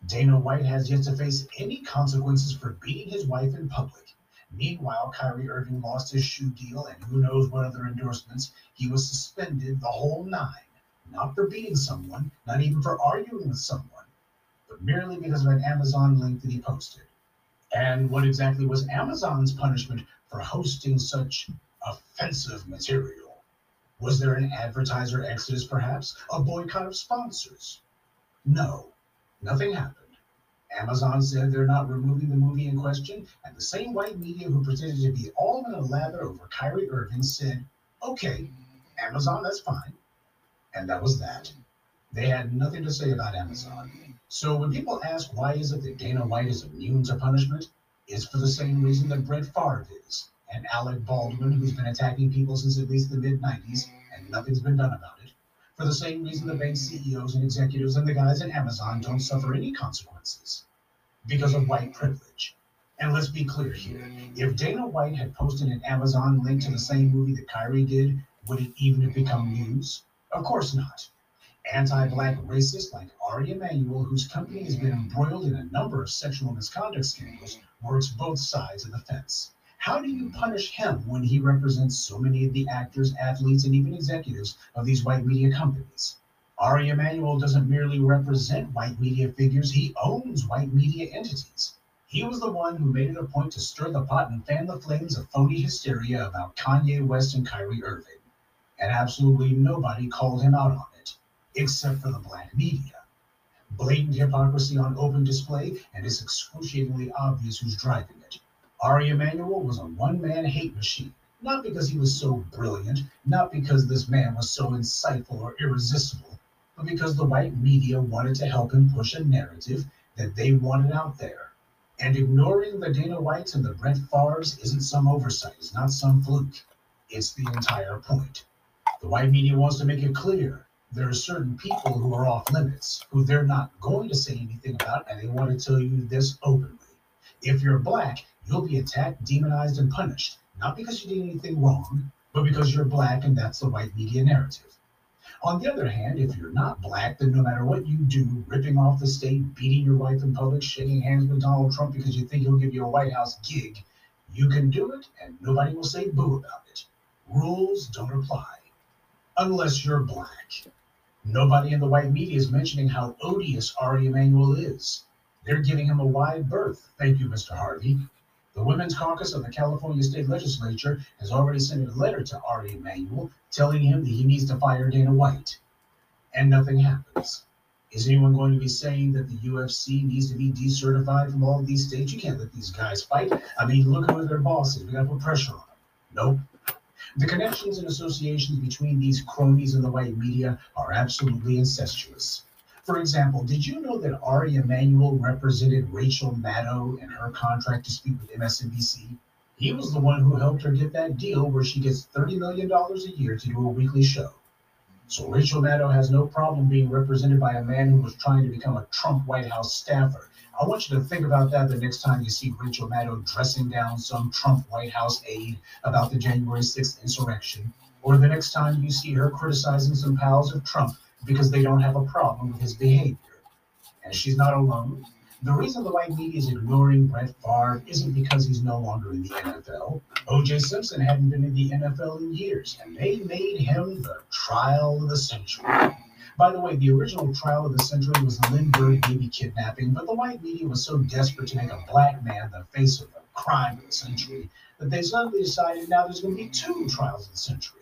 Dana White has yet to face any consequences for beating his wife in public. Meanwhile, Kyrie Irving lost his shoe deal and who knows what other endorsements. He was suspended the whole nine, not for beating someone, not even for arguing with someone but merely because of an Amazon link that he posted. And what exactly was Amazon's punishment for hosting such offensive material? Was there an advertiser exodus, perhaps? A boycott of sponsors? No, nothing happened. Amazon said they're not removing the movie in question, and the same white media who pretended to be all in a lather over Kyrie Irving said, okay, Amazon, that's fine. And that was that. They had nothing to say about Amazon. So when people ask why is it that Dana White is immune to punishment, it's for the same reason that Brett Favre is, and Alec Baldwin, who's been attacking people since at least the mid 90s, and nothing's been done about it. For the same reason the bank CEOs and executives and the guys at Amazon don't suffer any consequences. Because of white privilege. And let's be clear here. If Dana White had posted an Amazon link to the same movie that Kyrie did, would it even have become news? Of course not anti-black racist like Ari Emanuel, whose company has been embroiled in a number of sexual misconduct scandals, works both sides of the fence. How do you punish him when he represents so many of the actors, athletes, and even executives of these white media companies? Ari Emanuel doesn't merely represent white media figures, he owns white media entities. He was the one who made it a point to stir the pot and fan the flames of phony hysteria about Kanye West and Kyrie Irving. And absolutely nobody called him out on it except for the black media. Blatant hypocrisy on open display, and it's excruciatingly obvious who's driving it. Ari Emanuel was a one man hate machine, not because he was so brilliant, not because this man was so insightful or irresistible, but because the white media wanted to help him push a narrative that they wanted out there. And ignoring the Dana Whites and the Brett Favres isn't some oversight, it's not some fluke. It's the entire point. The white media wants to make it clear there are certain people who are off limits, who they're not going to say anything about, and they want to tell you this openly. If you're black, you'll be attacked, demonized, and punished, not because you did anything wrong, but because you're black and that's the white media narrative. On the other hand, if you're not black, then no matter what you do, ripping off the state, beating your wife in public, shaking hands with Donald Trump because you think he'll give you a White House gig, you can do it and nobody will say boo about it. Rules don't apply. Unless you're black. Nobody in the white media is mentioning how odious Ari Emanuel is. They're giving him a wide berth. Thank you, Mr. Harvey. The Women's Caucus of the California State Legislature has already sent a letter to Ari Emanuel telling him that he needs to fire Dana White. And nothing happens. Is anyone going to be saying that the UFC needs to be decertified from all of these states? You can't let these guys fight. I mean, look who their boss is. We got to put pressure on them. Nope. The connections and associations between these cronies and the white media are absolutely incestuous. For example, did you know that Ari Emanuel represented Rachel Maddow in her contract dispute with MSNBC? He was the one who helped her get that deal where she gets $30 million a year to do a weekly show. So Rachel Maddow has no problem being represented by a man who was trying to become a Trump White House staffer. I want you to think about that the next time you see Rachel Maddow dressing down some Trump White House aide about the January 6th insurrection, or the next time you see her criticizing some pals of Trump because they don't have a problem with his behavior. And she's not alone. The reason the white media is ignoring Brett Favre isn't because he's no longer in the NFL. O.J. Simpson hadn't been in the NFL in years, and they made him the trial of the century. By the way, the original trial of the century was the Lindbergh baby kidnapping, but the white media was so desperate to make a black man the face of the crime of the century that they suddenly decided now there's going to be two trials of the century.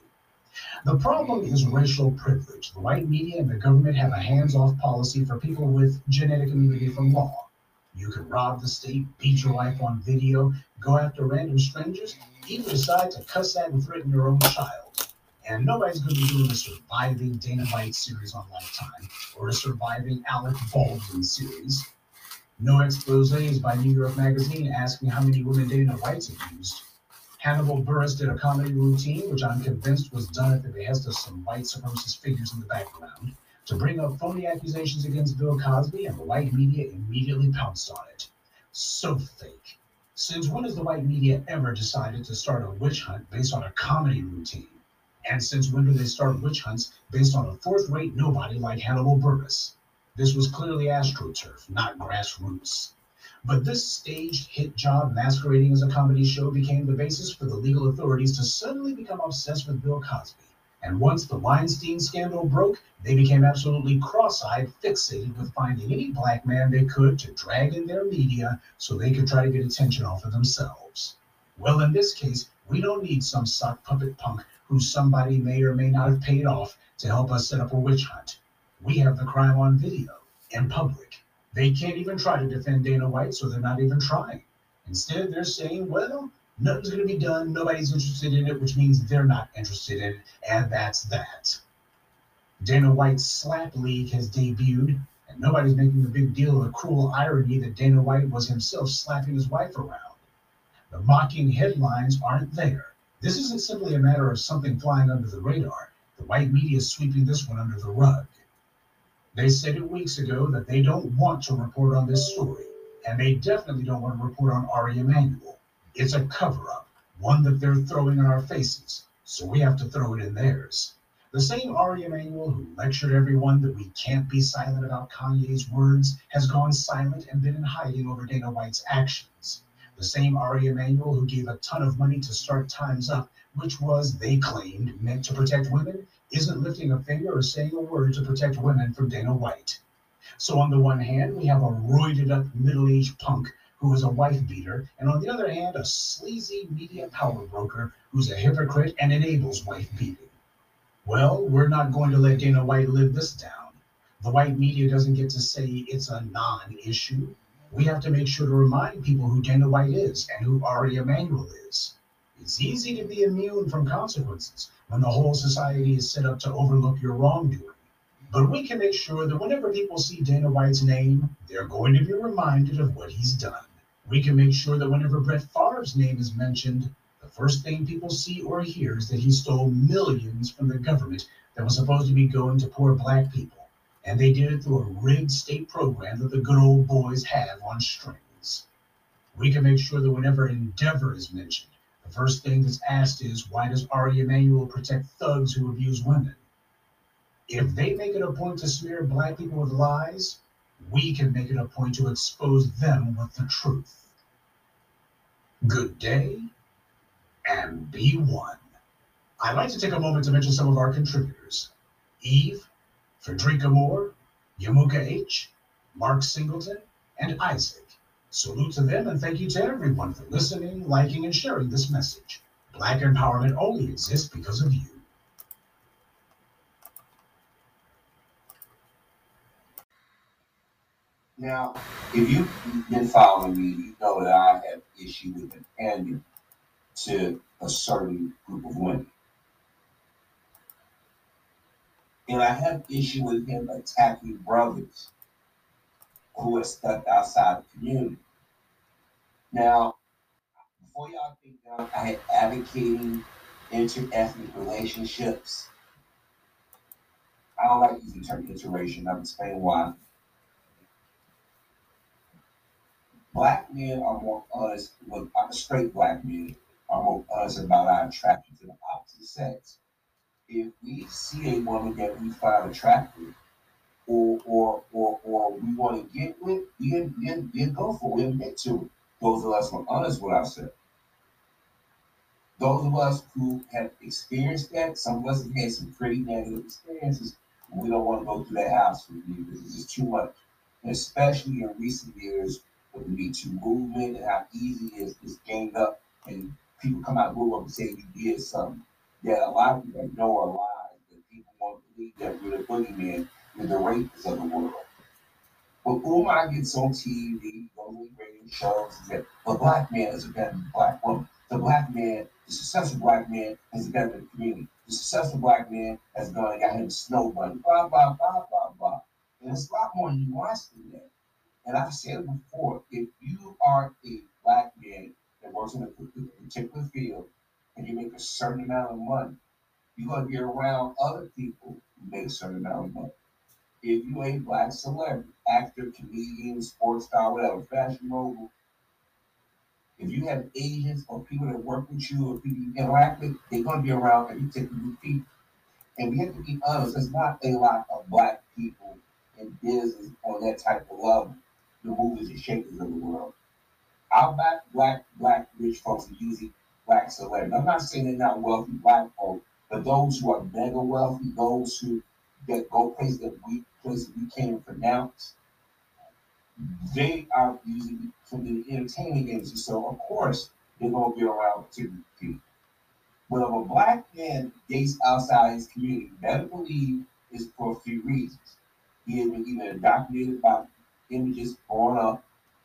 The problem is racial privilege. The white media and the government have a hands off policy for people with genetic immunity from law. You can rob the state, beat your wife on video, go after random strangers, even decide to cuss at and threaten your own child. And nobody's going to be doing a surviving Dana White series on Lifetime or a surviving Alec Baldwin series. No exposes by New York Magazine asking how many women Dana White's abused. Hannibal Buress did a comedy routine, which I'm convinced was done at the behest of some white supremacist figures in the background, to bring up phony accusations against Bill Cosby, and the white media immediately pounced on it. So fake. Since when has the white media ever decided to start a witch hunt based on a comedy routine? And since when do they start witch hunts based on a fourth rate nobody like Hannibal Buress? This was clearly AstroTurf, not grassroots. But this staged hit job masquerading as a comedy show became the basis for the legal authorities to suddenly become obsessed with Bill Cosby. And once the Weinstein scandal broke, they became absolutely cross eyed, fixated with finding any black man they could to drag in their media so they could try to get attention off of themselves. Well, in this case, we don't need some sock puppet punk who somebody may or may not have paid off to help us set up a witch hunt. We have the crime on video, in public. They can't even try to defend Dana White, so they're not even trying. Instead, they're saying, well, nothing's going to be done. Nobody's interested in it, which means they're not interested in it. And that's that. Dana White's Slap League has debuted, and nobody's making a big deal of the cruel irony that Dana White was himself slapping his wife around. The mocking headlines aren't there. This isn't simply a matter of something flying under the radar. The white media is sweeping this one under the rug. They said it weeks ago that they don't want to report on this story, and they definitely don't want to report on Ari Emanuel. It's a cover up, one that they're throwing in our faces, so we have to throw it in theirs. The same Ari Emanuel who lectured everyone that we can't be silent about Kanye's words has gone silent and been in hiding over Dana White's actions. The same Ari Emanuel who gave a ton of money to start Time's Up, which was, they claimed, meant to protect women, isn't lifting a finger or saying a word to protect women from Dana White. So, on the one hand, we have a roided up middle aged punk who is a wife beater, and on the other hand, a sleazy media power broker who's a hypocrite and enables wife beating. Well, we're not going to let Dana White live this down. The white media doesn't get to say it's a non issue. We have to make sure to remind people who Dana White is and who Ari Emanuel is. It's easy to be immune from consequences when the whole society is set up to overlook your wrongdoing. But we can make sure that whenever people see Dana White's name, they're going to be reminded of what he's done. We can make sure that whenever Brett Favre's name is mentioned, the first thing people see or hear is that he stole millions from the government that was supposed to be going to poor black people. And they did it through a rigged state program that the good old boys have on strings. We can make sure that whenever Endeavor is mentioned, the first thing that's asked is why does Ari Emanuel protect thugs who abuse women? If they make it a point to smear black people with lies, we can make it a point to expose them with the truth. Good day and be one. I'd like to take a moment to mention some of our contributors Eve, Frederica Moore, Yamuka H., Mark Singleton, and Isaac. Salute to them and thank you to everyone for listening, liking, and sharing this message. Black empowerment only exists because of you. Now, if you've been following me, you know that I have issue with an pandering to a certain group of women. And I have issue with him attacking brothers who are stepped outside the community. Now, before y'all think that I'm advocating inter-ethnic relationships, I don't like using the term interracial. I'll explain why. Black men are more honest, well, straight black men are more honest about our attraction to the opposite sex. If we see a woman that we find attractive, or or or, or we want to get with, we we we go for it, admit to it. Those of us who are honest with ourselves. Those of us who have experienced that, some of us have had some pretty negative experiences. We don't want to go through that house with you because it's just too much. And especially in recent years with the Me Too movement and how easy it is it's gained up and people come out of and say you did something that a lot of people know are lies, that people want to believe that we're the boogeyman, we're the rapists of the world. But Umar gets on TV, goes on radio shows, that the black man is a better black woman. The black man, the successful black man, is better the community. The successful black man has gone and got him snow bunny, blah, blah, blah, blah, blah. And it's a lot more nuanced than that. And I've said before, if you are a black man that works in a particular field and you make a certain amount of money, you're going to be around other people who make a certain amount of money if you a black celebrity, actor, comedian, sports star, whatever, fashion mogul, if you have agents or people that work with you or people you interact with, they're going to be around and you take new people. And we have to be honest, there's not a lot of black people in business on that type of level, the movers and shakers of the world. Our black, black, black rich folks are usually black celebrities. I'm not saying they're not wealthy black folks, but those who are mega wealthy, those who that go places that we places we can't pronounce. They are using for the entertainment industry, so of course they're gonna be around particular people. But if a black man dates outside his community, better believe is for a few reasons. He has been either indoctrinated by images growing up,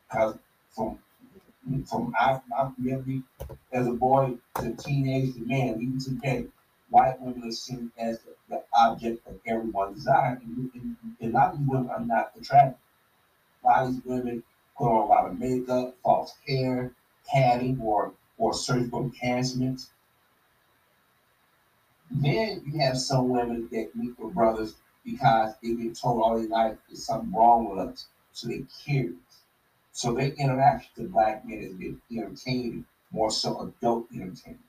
because from from my, my memory as a boy to teenage to man, even today, white women are seen as the, the object of everyone's desire. And, and, and, a lot of these women are not attractive. A lot of these women put on a lot of makeup, false hair, padding, or or surgical enhancements. Then you have some women that meet their brothers because they've been told all their life there's something wrong with us, so they curious. So their interaction with black men has been entertaining, more so adult entertainment.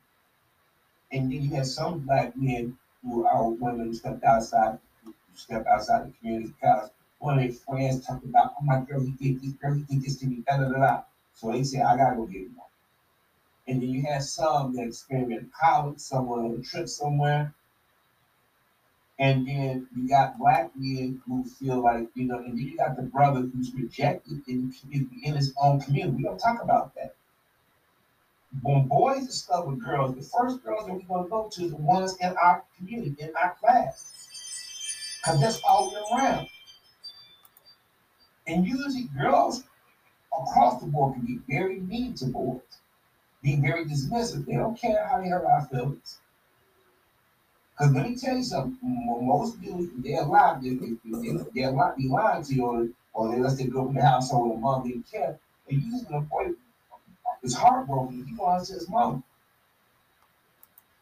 And then you have some black men who are women stepped outside, step outside the community because one of their friends talked about, oh my girl, he did this, girl, he did this to me, da da da. So they say, I gotta go get one. And then you have some that experiment college, someone on a trip somewhere. And then you got black men who feel like, you know, and then you got the brother who's rejected in, in his own community. We don't talk about that when boys discover girls, the first girls that we're going to go to is the ones in our community, in our class. Because that's all we're around. And usually girls across the board can be very mean to boys, being very dismissive. They don't care how they hurt our feelings. Because let me tell you something, most dudes, they're lying, they, they, they, they're lying, be lying to you, or, or they let they go in the household with a mom didn't care. And usually the boy is heartbroken. He wants his mom.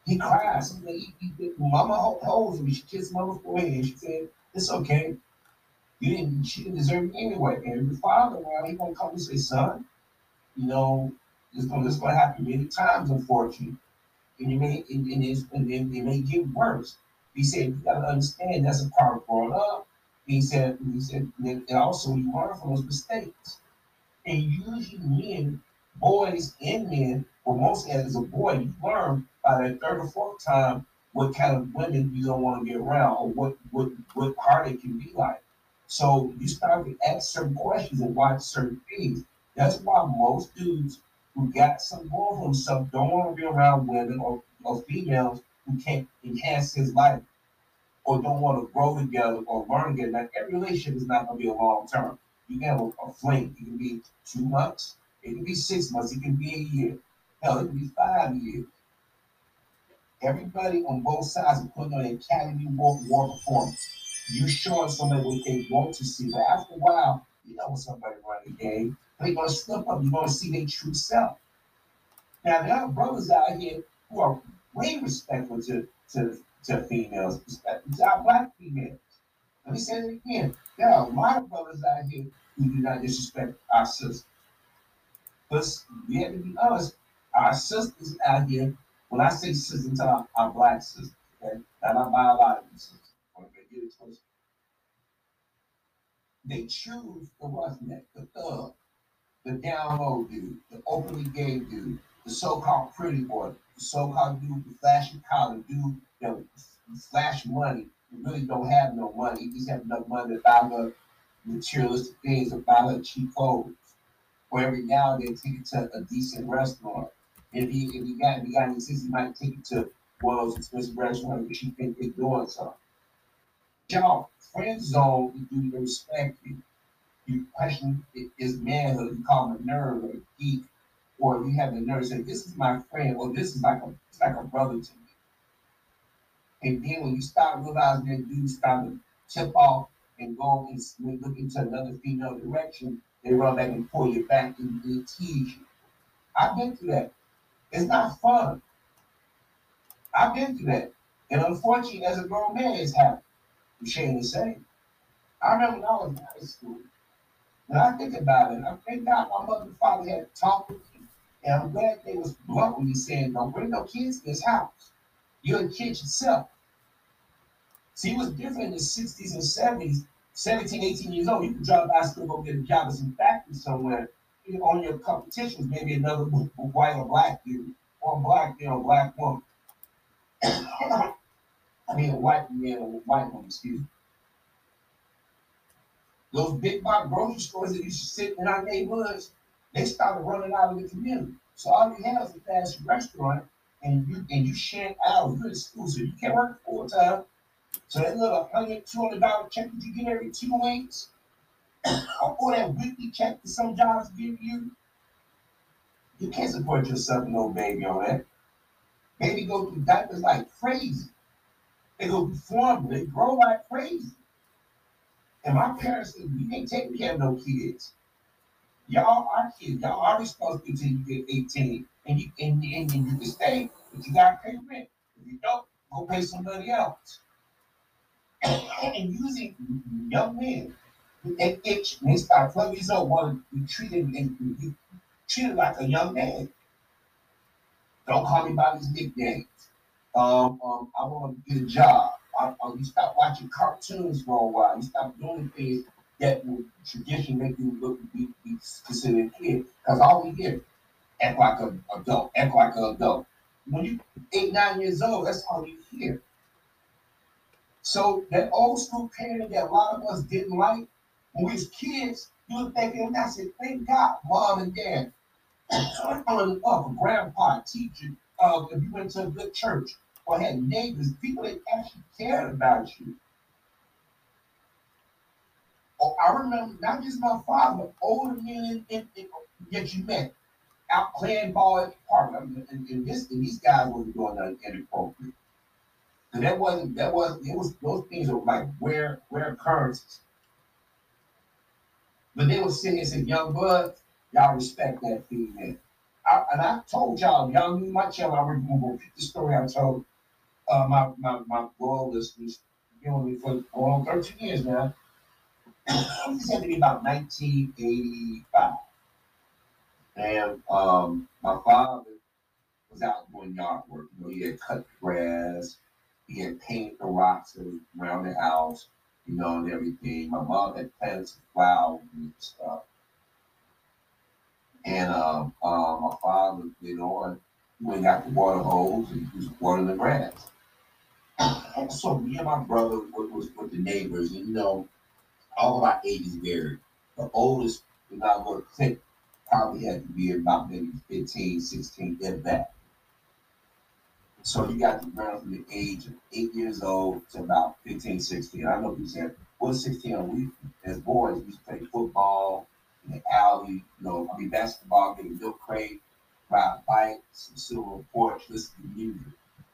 He cries. He, he, he, mama holds him. She kissed mama's forehead. She said, "It's okay. You didn't. She didn't deserve it anyway." And the father, well, he gonna come and say, "Son, you know, this gonna gonna happen many times, unfortunately, and you may and, and, and then it may get worse." He said, "You gotta understand that's a part of growing up." He said, "He said, and also you learn from those mistakes." And usually, men, boys, and men, well, mostly as a boy, you learn by the third or fourth time what kind of women you don't want to be around or what what what it can be like. So you start to ask certain questions and watch certain things. That's why most dudes who got some going for themselves don't want to be around women or, or females who can't enhance his life or don't want to grow together or learn together. Now, every relationship is not going to be a long term. You can have a, a fling. It can be two months. It can be six months. It can be a year. Hell, it can be five years. Everybody on both sides are putting on an Academy Award, war performance. You're showing somebody what they want to see. But after a while, you know when somebody run the game, they're going to slip up. You're going to see their true self. Now, there are brothers out here who are way respectful to, to, to females, to our black females. Let me say it again. There are a lot of brothers out here who do not disrespect our sisters. But we have to be honest, our sisters out here when I say sisters, I'm our black sisters, okay? Not our biological sisters. They choose the roughneck, the thug, the down low dude, the openly gay dude, the so-called pretty boy, the so-called dude with flashy collar, dude that flash money, really don't have no money. He just have enough money to buy the materialistic things to buy the cheap clothes. Or every now and then take it to a decent restaurant if he if he got if he got any sense, he might take it to those expensive restaurants because he think they're doing something. Y'all, friend zone, you do respect you. You question his manhood, you call him a nerd or a geek, or you have the nerve to say, This is my friend, or this is like a it's like a brother to me. And then when you start realizing that dudes start to tip off and go and look into another female direction, they run back and pull you back and, and tease you. I've been through that. It's not fun. I've been through that. And unfortunately, as a grown man, it's happened. I'm ashamed to say. I remember when I was in high school. when I think about it, I thank God my mother and father had talked with me. And I'm glad they was blunt with me saying, don't bring no kids to this house. You're a kid yourself. See, it was different in the 60s and 70s. 17, 18 years old, you can out of school, go get a job in some factory somewhere on your competitions, maybe another white or black dude or black, you know, black woman. I mean, a white man or white woman, excuse me. Those big box grocery stores that used to sit in our neighborhoods, they started running out of the community. So all you have is a fast restaurant, and you and you share out. You're in school, so you can't work full time. So that little hundred, two hundred dollar check that you get every two weeks, oh, or that weekly check that some jobs give you, you can't support yourself no baby on that. Baby go through diapers like crazy. They go formula, they grow like crazy. And my parents said, we can't take care of no kids. Y'all are kids. Y'all are responsible until you get 18. And you and, and, and you can stay, but you gotta pay rent. If you don't, go pay somebody else. and using young men they itch and they start plugging these up want to be treated and be treated like a young man. Don't call me by these nicknames. Um, um, I want to get a job. I, I, you stop watching cartoons for a while. You stop doing things that would traditionally make you look be, be considered a kid. Because all we hear, act like an adult, act like an adult. When you eight, nine years old, that's all you hear. So that old school parenting that a lot of us didn't like, when we was kids, you look back and I said, thank God, mom and dad. Following up, a grandpa, teacher, uh, if you went to a good church or had neighbors, people that actually cared about you. Oh, I remember not just my father, older men in, in, that you met out playing ball at the park. I mean, and, and this and these guys wasn't doing nothing inappropriate. And that wasn't that wasn't it was those things were like rare rare occurrences. But they were sitting and said, young blood, y'all respect that female. I, and I told y'all, y'all knew my channel. I remember the story I told uh, my my my loyal listeners. Been with me for going on 13 years now. this had to be about 1985. And um, my father was out doing yard work. You know, he had cut grass, he had painted the rocks around the house, you know, and everything. My mom had planted some flowers and stuff. And um, uh, my father, you know, and went got the water hose and he was watering the grass. And so me and my brother was with the neighbors, and you know, all of our ages varied. The oldest, when I go to click, probably had to be about maybe 15, 16, if that. So you got to run from the age of eight years old to about 15, 16. I know you said, well, 16, we, as boys, we used to play football in the alley, you know, I mean, basketball, get a milk crate, ride bikes, silver porch, listen to music.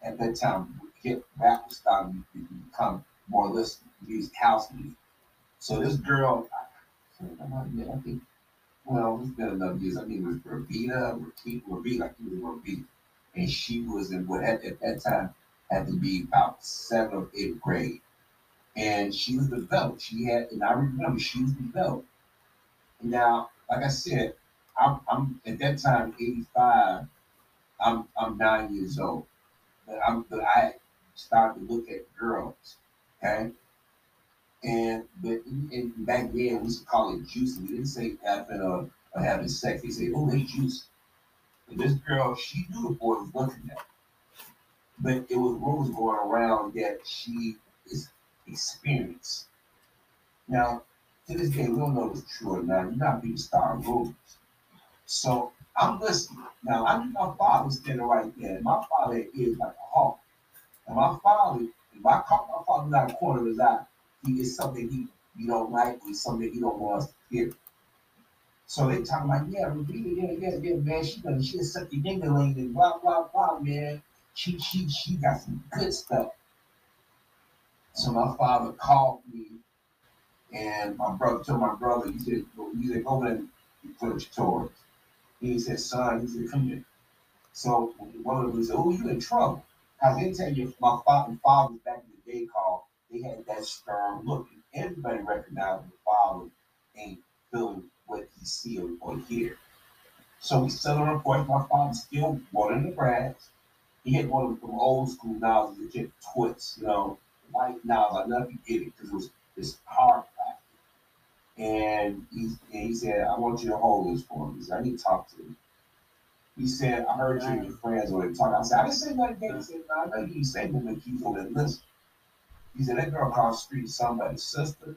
At that time, hip rap was starting to become more or less music, house music. So this girl, I, I think, well, it's been enough years. I mean, it was Ravita, Ravita, I think it was Ravita. And she was in what at, at that time had to be about seventh or eighth grade. And she was developed. She had, and I remember she was developed. Now, like I said, I'm, I'm at that time, 85, I'm I'm nine years old. But I'm but I started to look at girls, okay? And but and back then we used to call it juicing. We didn't say having or, or having sex. We say, oh, they juice. And this girl, she knew the boy was looking at her. But it was rumors going around that she is experienced. Now, to this day, we don't know if it's true or not. You're not being star rumors. So I'm listening. Now, I knew my father standing right there. My father is like a hawk. And my father, if I caught my father out of the corner of his eye, he is something he you don't like, or something he don't want us to hear. So they talking like, yeah, Ravita, yeah, yeah, yeah, man, she done she suck your dingling and blah blah blah, man. She she she got some good stuff. So my father called me, and my brother told my brother, he said, he said, go over and put toys. And he said, son, he said, come here. So one of them said, oh, you in trouble. I didn't tell you my father, fathers back in the day called, they had that stern look. Everybody recognized the father ain't feeling what he see or hear. So we sat on a porch. My father still watering the grass. He had one of them old school that get twits, you know, white knives. I never forget it because it was this hard plastic. And he, and he said, I want you to hold this for me. He said, I need to talk to you. He said, I heard you and your friends already talking. I said, I didn't say nothing. He said, no, I know you say nothing, but you going to listen. He said, that girl across the street is somebody's sister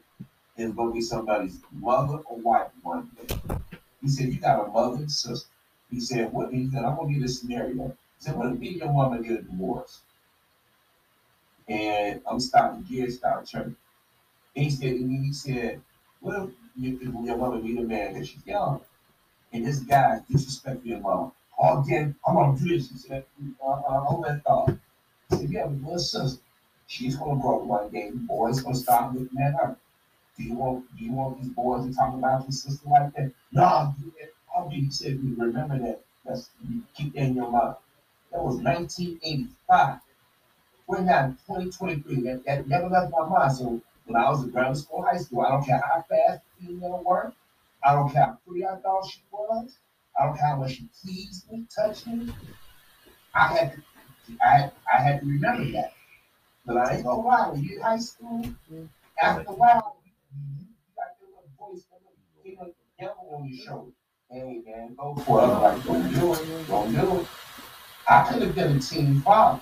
is going to be somebody's mother or wife one day. He said, You got a mother sister. He said, What? He said, I'm going to give this scenario. He said, What if your mama get a divorce? And I'm to get start turning. And he said, and he said, What if you, your mother meet a man that she's young? And this guy disrespecting your mom. Oh, again, I'm going to do this. He said, uh, uh, Hold that thought. He said, You have a little sister. She's going to grow up one day. Boys going to start looking at her. Do you want do you want these boys to talk about your sister like that? No, I'll be said you remember that. That's you keep that in your mind. That was 1985. We're now in 2023. That, that never left my mind. So when I was in grammar school, high school, I don't care how fast the female worked. I don't care how pretty I thought she was. I don't care how much she teased me, touched me. I had to, I, I had to remember that. But I ain't gonna lie, when you in high school, after a while, you got your little voice, your little devil on your shoulder. Hey man, go for it. I'm like, don't do it, don't do it. I could have been a team father,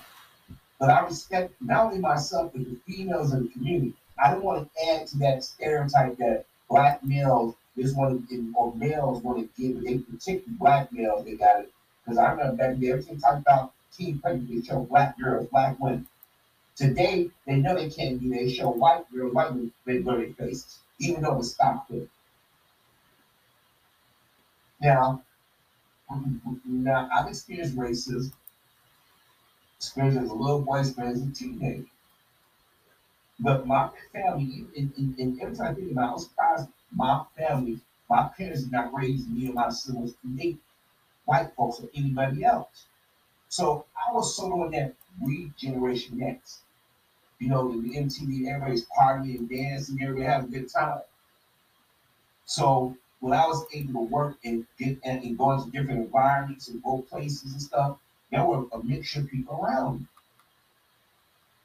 but I respect not only myself, but the females in the community. I don't want to add to that stereotype that black males just want to give, or males want to give, they particularly black males, they got it. Because I remember back then, everything talked about teen pregnancy, they show black girls, black women. Today, they know they can't do. They show white girls, white women, they blur their faces. even though it stopped there. Now, now I've experienced racism, experienced as a little boy, experienced as a teenager. But my family, and, and, and every time I think about it, I was surprised my family, my parents did not raise me and my siblings to date white folks or anybody else. So I was sort of that regeneration next. You know, the MTV, everybody's partying and dancing, everybody having a good time. So when I was able to work and get and, and go into different environments and go places and stuff, there were a mixture of people around me.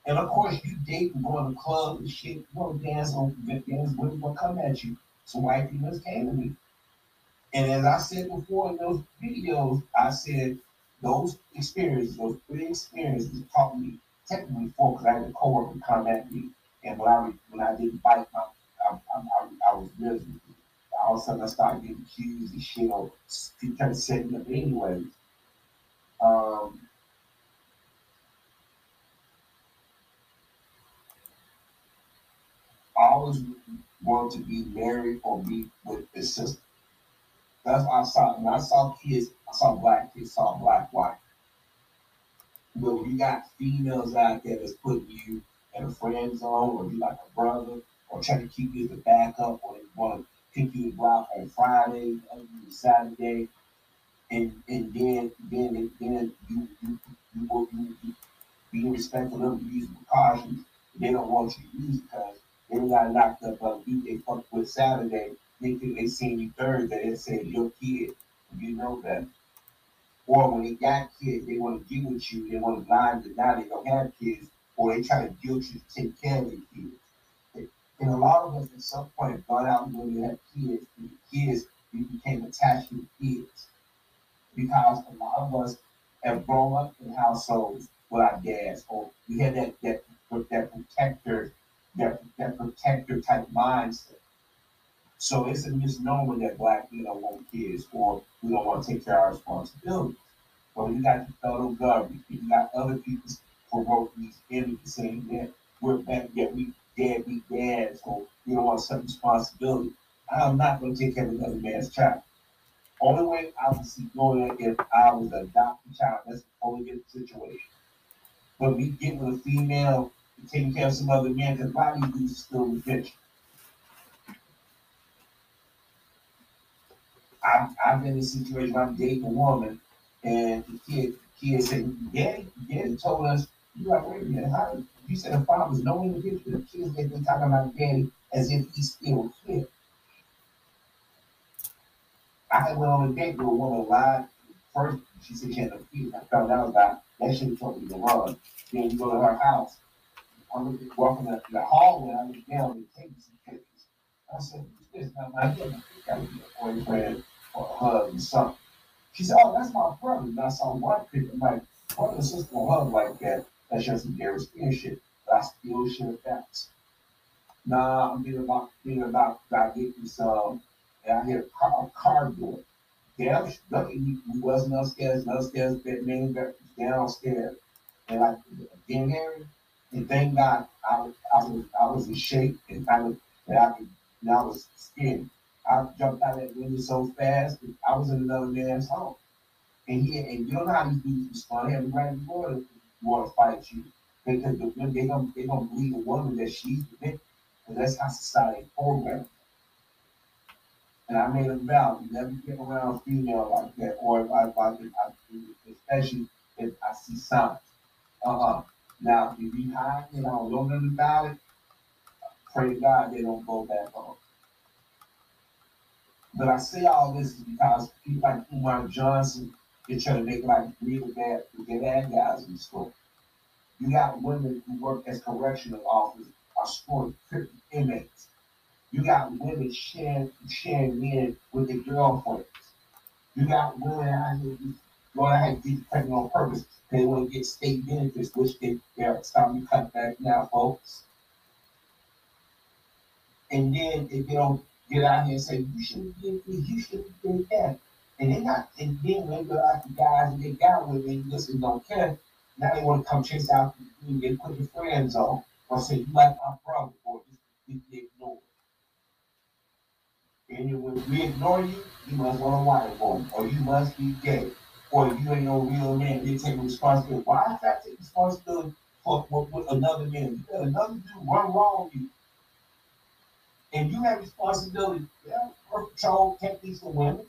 And of course, you date and go to the club and shit, you to dance on dance, women will come at you. So white people came to me. And as I said before in those videos, I said those experiences, those three experiences taught me technically four because I had a coworker come at me. And when I when I didn't bite, I, I, I, I was miserable. All of a sudden, I started getting accused and shit, or people kept setting up anyways. Um, always want to be married or be with his sister. That's what I saw. When I saw kids, I saw black kids, saw black white. But when you got females out there that's putting you in a friend zone, or you like a brother, or trying to keep you as a backup, or want you go out on Friday, Saturday, and and then then then you you you, you, you, you be respectful of them, use precautions. They don't want you to use because they got locked up on you. They fucked with Saturday. They think they seen you Thursday. They say your kid. You know that. Or when they got kids, they want to get with you. They want to lie to now they don't have kids, or they try to guilt you to take care of their kids. And a lot of us at some point gone out when we have kids. And the kids, we became attached to the kids because a lot of us have grown up in households with our dads, or we had that that that protector that, that protector type mindset. So it's a misnomer that black people don't want kids or we don't want to take care of our responsibilities. But you got the federal government, you got other people promoting these images saying that we're back, that we deadbeat dads or you don't want some responsibility. I'm not going to take care of another man's child. Only way I would see doing it if I was an adopted child. That's the only good situation. But me getting with a female taking care of some other man, because body is still in the picture. I've, I've been in a situation where I'm dating a woman and the kid, the kid said, Daddy, Daddy told us, you like, wait a minute, how you said the father's no in the kids they've been talking about daddy as if he's still here. I had went on a date with a woman live. First, she said she had no kids. I found out about that shit told me to run. Then you go to her house. I looked at walking up the hallway, I looked down and taking some pictures. I said, this is not my kid. I be a boyfriend or a hug or something. She said, Oh, that's my brother. And I saw one picture. I'm like, brother and sister hug like that. That's Jerry Springer shit. But I still share facts. Nah, I'm thinking about thinking about about getting some and I hear a car, a car door. Damn, lucky we wasn't upstairs, upstairs, that main downstairs. And like, again, Harry, and thank God I was I was I was in shape and I was and I could and I was skinny. I jumped out that window so fast I was in another man's home. And he and you know how these dudes respond, have right before want to fight you. Because the, they don't they gonna believe a woman that she's the victim. That's how society programmed. And I made a vow never get around a female like that, or if I, if I, if I especially if I see signs. Uh-uh. Now, if you hide and I don't know nothing about it, pray to God they don't go back home. But I say all this because people like Umar Johnson, they're trying to make like really bad, the bad guys in school. You got women who work as correctional officers are scoring inmates. You got women sharing, sharing men with their girlfriends. You got women out here going out here pregnant on purpose. They want to get state benefits, which they, they're starting to cut back now, folks. And then if they don't get out here and say, you shouldn't this, you shouldn't get that. And they not, and then when they out the guys and they got with me, listen, don't care. Now they want to come chase out you and put your friends on. Or say, you like my brother, or just be ignored. And when we ignore you, you must want a wife woman, or you must be gay, or you ain't no real man. They take responsibility. Why is that take responsibility for what, another man? You let another dude run wrong with you, and you have responsibility. Yeah, birth control techniques for women.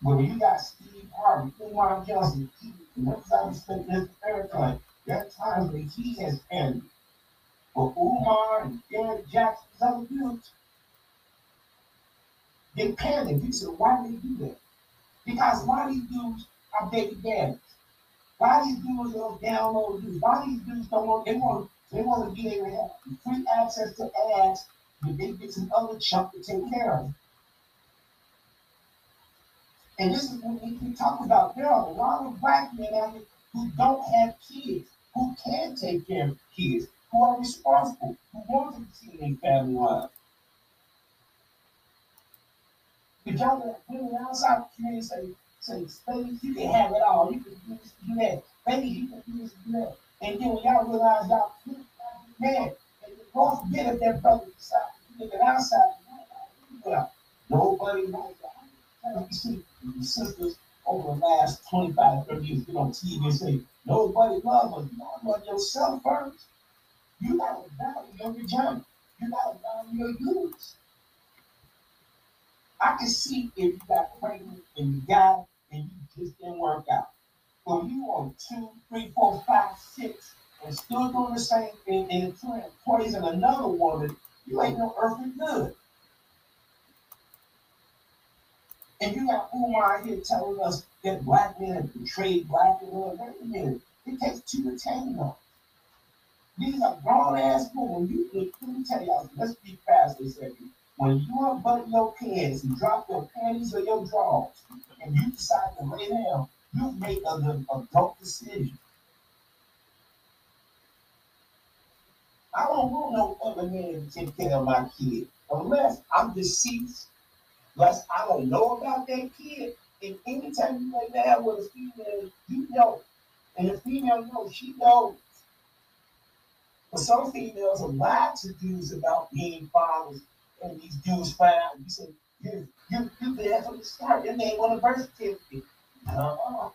When you got Steve Harvey, Umar Johnson, respect his airplane, there are times when he has ended. But Umar and Derrick Jackson, other dudes, they panic. You said, why do they do that? Because why these dudes are baby daddies? Why these dudes don't download dudes? Why these dudes don't want, they want, they want to be able to have free access to ads, but they get some other chunk to take care of. And this is what we keep talking about. There are a lot of black men out here who don't have kids, who can take care of kids, who are responsible, who want to see their family life. But y'all let women outside the community say, say, ladies, you can have it all. You can do this, do that. Ladies, you can do this, do that. And then when y'all realize y'all can't man, and you don't forget if that brother to live it outside, nobody knows. You see, your sisters over the last 25, 30 years get on TV and say, nobody loves us. You love yourself first. You gotta value your vagina. You gotta value your uterus. I can see if you got pregnant and you got and you just didn't work out. But you on two, three, four, five, six, and still doing the same thing and trying to poison another woman, you ain't no earthly good. And you got Umar here telling us that black men have betrayed black women. Wait a minute. It takes two to tango. These are grown ass women. You let me tell y'all, let's be fast a second. When you unbutton your pants and drop your panties or your drawers, and you decide to lay down, you make an adult decision. I don't want no other man to take care of my kid unless I'm deceased Unless I don't know about that kid. And anytime you lay down with a female, you know. And the female knows, she knows. But some females are lied to dudes about being fathers, and these dudes find out. You say, you, you, you there from the start. Your name on the birth certificate. Uh-uh.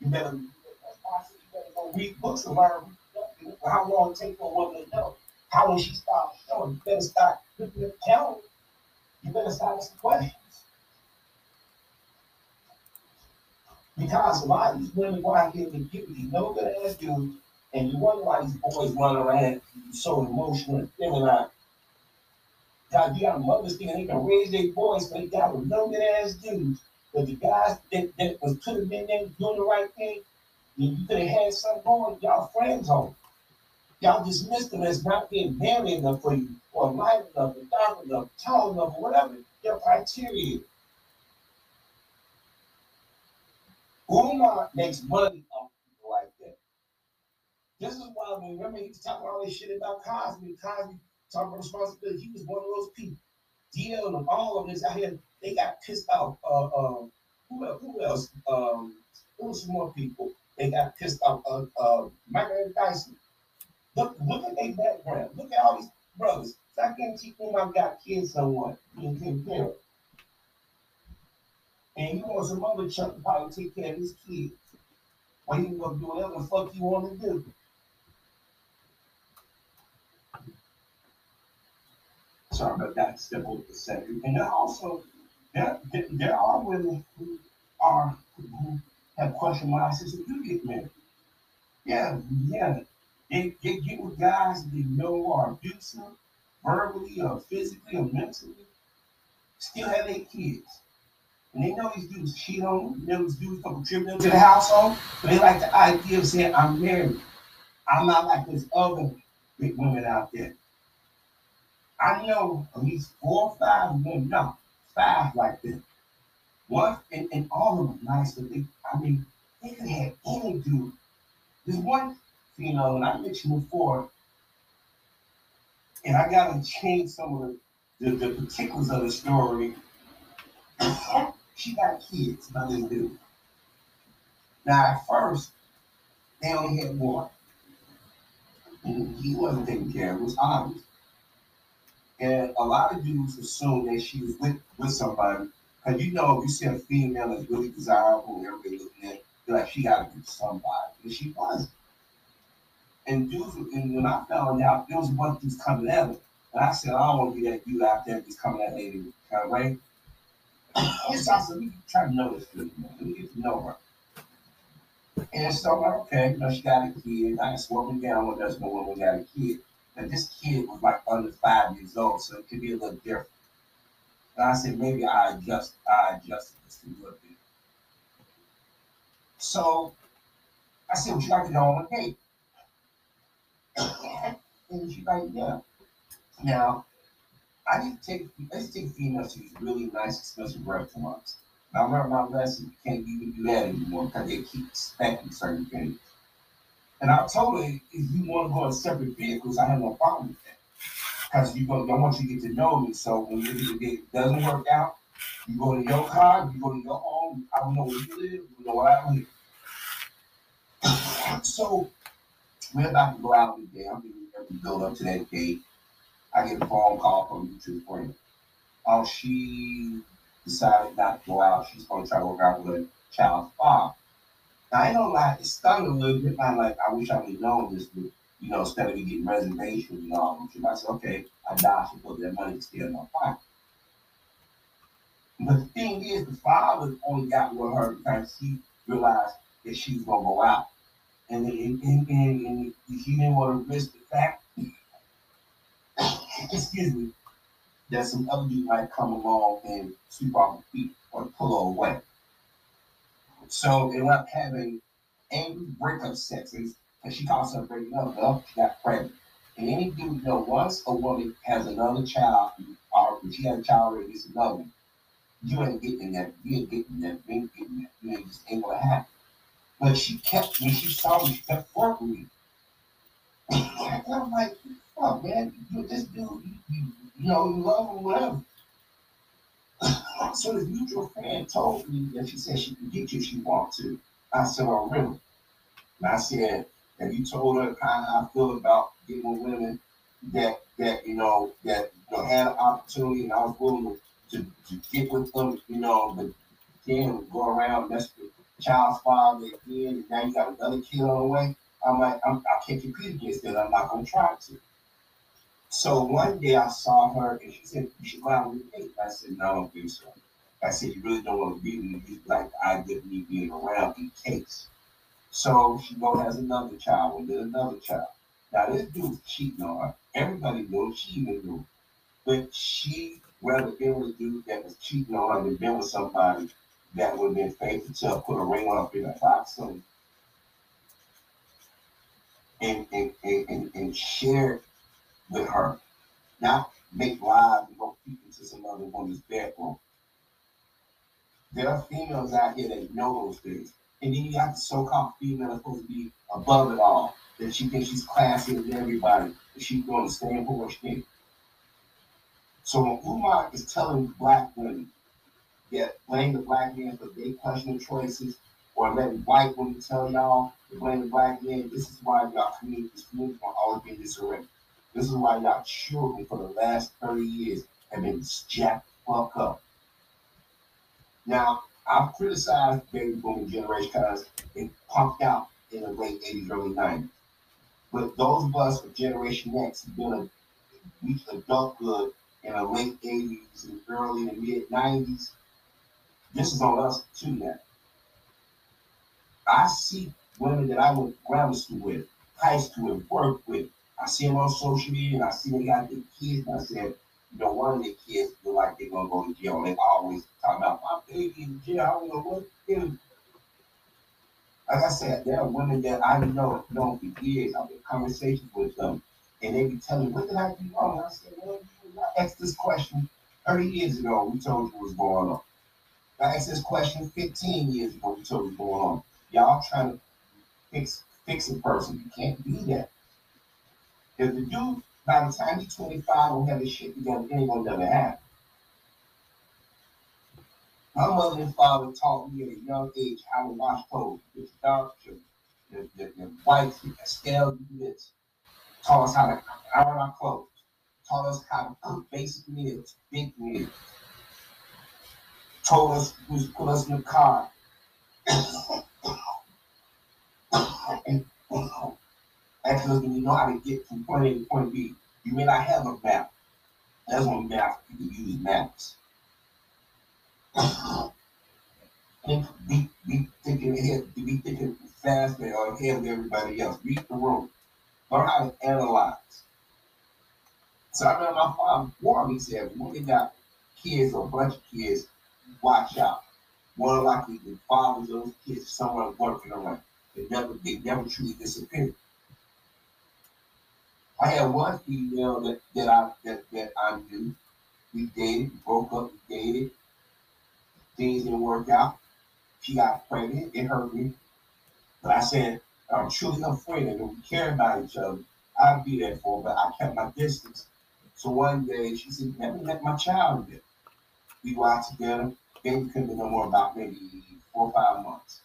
You better, that's why I said you better go read books and learn how long it takes for a woman to know. How will she start showing? You better start telling you better start asking questions. Because a lot of these women go out here and give these no good ass dudes, and you wonder why these boys run around so emotional and feminine. God, you got mothers thinking they can raise their boys, but they got with no good ass dudes. But the guys that, that was putting in there doing the right thing, you could have had something going, y'all friends on. Y'all dismissed them as not being manly enough for you, or light enough, or dark enough, tall enough, or whatever your criteria is. Umar makes money off people like that. This is why, mean, remember, he was talking all this shit about Cosby. And Cosby talking about responsibility. He was one of those people. DL and all of this out here, they got pissed off. Uh, uh, who, else? who else? Um, there was some more people. They got pissed off. Uh, uh, Michael Dyson. Look, look at their background. Look at all these brothers. So I guarantee them I've got kids somewhat being taken care of. And you want some other chunk to probably take care of his kids. Or you gonna do whatever the fuck you want to do. Sorry about that simple a second. And also, there, there, are women who are who have question marks as you get married. Yeah, yeah, they, they get with guys that they know are abusive, verbally or physically or mentally, still have their kids. And they know these dudes cheat on them, they know these dudes come contribute to the household, but they like the idea of saying, I'm married. I'm not like this other big women out there. I know at least four or five women, no, five like this. One, and, and all of them nice, but they, I mean, they could have any dude. There's one you know, and I mentioned before, and I gotta change some of the, the, the particulars of the story. she got kids by this dude. Now at first, they only had one. And he wasn't taking care of it, was obvious. And a lot of dudes assume that she was with, with somebody. Cause you know, if you see a female that's really desirable, and everybody looking at, you're like, she gotta be somebody. And she wasn't. And and when I found out, there was of dudes coming at her. And I said, I don't want to be that dude out there just coming at lady kind of way. So I said, me try to know this dude, man. Me get to know her. And so I'm like, okay, you know, she got a kid. I can it down when there's no woman got a kid. And this kid was like under five years old, so it could be a little different. And I said, maybe I adjust, I adjusted this a little bit. So I said, would you like to go on a date? And she's like, yeah. Now, I used to take I to take females to these really nice, expensive restaurants. I learned my lesson. You can't even do that anymore because they keep expecting certain things. And I told her, if you want to go in separate vehicles, I have no problem with that. Because you go, I want you to get to know me. So when it doesn't work out, you go to your car, you go to your home. I don't know where you live, you know where I live. so we're about to go out today. I'm getting to build up to that date. I get a phone call from mutual friend. Oh, she decided not to go out. She's going to try to work out with a child's father. Now, I ain't gonna lie, it stung a little bit. I'm like, I wish I would have known this, but you know, instead of me getting reservations and all, I said, okay, I dodged and put that money to stay in my pocket. But the thing is, the father only got with her because she realized that she was gonna go out. And, and, and, and, and he didn't want to risk the fact excuse me, that some other dude might come along and sweep off the feet or pull her away. So they up having angry breakup sessions, and she calls her breaking up, up, she got pregnant. And any dude know, once a woman has another child, or if she has a child already, it's another one, you ain't getting that, you ain't getting that, you ain't getting that, you ain't just ain't gonna happen. But she kept, when she saw me, she kept working me. I'm like, oh man, you this dude, you, you, know, you love him, whatever. so this mutual friend told me that she said she can get you if she want to. I said, oh really? And I said, have you told her how I feel about getting with women that that you know that you know, had an opportunity and I was willing to, to, to get with them, you know, but then go around mess with child's father again, and now you got another kid on the way. I'm like, I'm, I can't compete against that. I'm not gonna try to. So one day I saw her and she said, You should go out. I said, No, I don't think so. I said, You really don't want to be with me. Like I didn't need being around in case. So she go has another child and then another child. Now this dude's cheating on her. Everybody knows she even knew. But she rather been with a dude that was cheating on her than been with somebody that would have been faithful to put a ring on her finger, and, and, and, and, and share with her, not make lies and go peek into some other woman's bedroom. There are females out here that know those things. And then you got the so-called female that's supposed to be above it all, that she thinks she's classy with everybody, she's going to stand for what she So when Umar is telling black women that blame the black man for their personal choices, or letting white women tell y'all to blame the black man, this is why y'all communities, this community will always be in disarray. This is why y'all children for the last 30 years have been jacked fuck up. Now, I've criticized baby booming generation because it pumped out in the late 80s, early 90s. But those of us of Generation X have been a reached adulthood in the late 80s and early and mid 90s. This is on us too now. I see women that I went grammar school with, high school, and work with, I see them on social media and I see they got their kids. And I said, you know, one of their kids feel like they're gonna go to jail. And they always talk about my baby in jail. I don't know what to do. Like I said, there are women that I know known for years. I've been conversations with them, and they be telling me, "What did I do wrong?" I said, "Well, I asked this question 30 years ago. We told you was going on. I asked this question 15 years ago. We told you what was going on. Y'all trying to fix fix a person. You can't do that. If the dude, by the time he's 25, don't have his shit together, it ain't gonna never happen. My mother and father taught me at a young age how to wash clothes. The dark, the, the, the white, Estelle, this. Taught us how to iron our clothes. taught us how to cook basic meals, big meals. Told us, was put us in the car. and asked us, do we know how to get from point A to point B? You may not have a map. That's one map, you can use maps. and be, be thinking ahead, be thinking faster or ahead of everybody else. Read the room. Learn how to analyze. So I remember my father warned me, said, when you got kids or a bunch of kids, watch out. More likely the fathers of those kids somewhere working around. They never they never truly disappear. I had one female that, that I that, that I knew. We dated, we broke up, we dated. Things didn't work out. She got pregnant, it hurt me. But I said, I'm truly her friend and we care about each other. I'll be there for her, but I kept my distance. So one day she said, Let me let my child in. We out together. Baby couldn't be no more about maybe four or five months.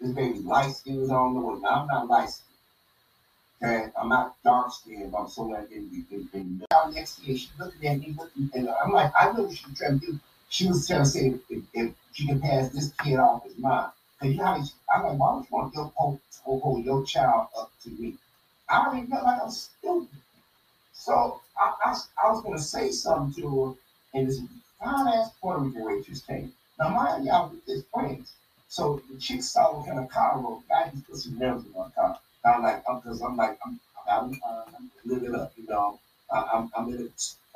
This baby light was on the way. Now I'm not light skin. Okay, I'm not dark skinned, but I'm so the in, in, in. Next year, she looking at me, looking, and I'm like, I know what she was trying to do. She was trying to say if, if she can pass this kid off as mine. Cause you know how I'm like, why would you want your hold, oh, oh, hold your child up to me? I already felt like I'm stupid. So I, I, I was gonna say something to her, and this fine ass Puerto Rican waitress came. Now mind y'all with his friends. So the chick saw what kind of car rode. Guy just put some nerves in my car. I'm like, I'm because I'm like, I'm, I'm, I'm, I'm living up, you know. I, I'm, I'm in.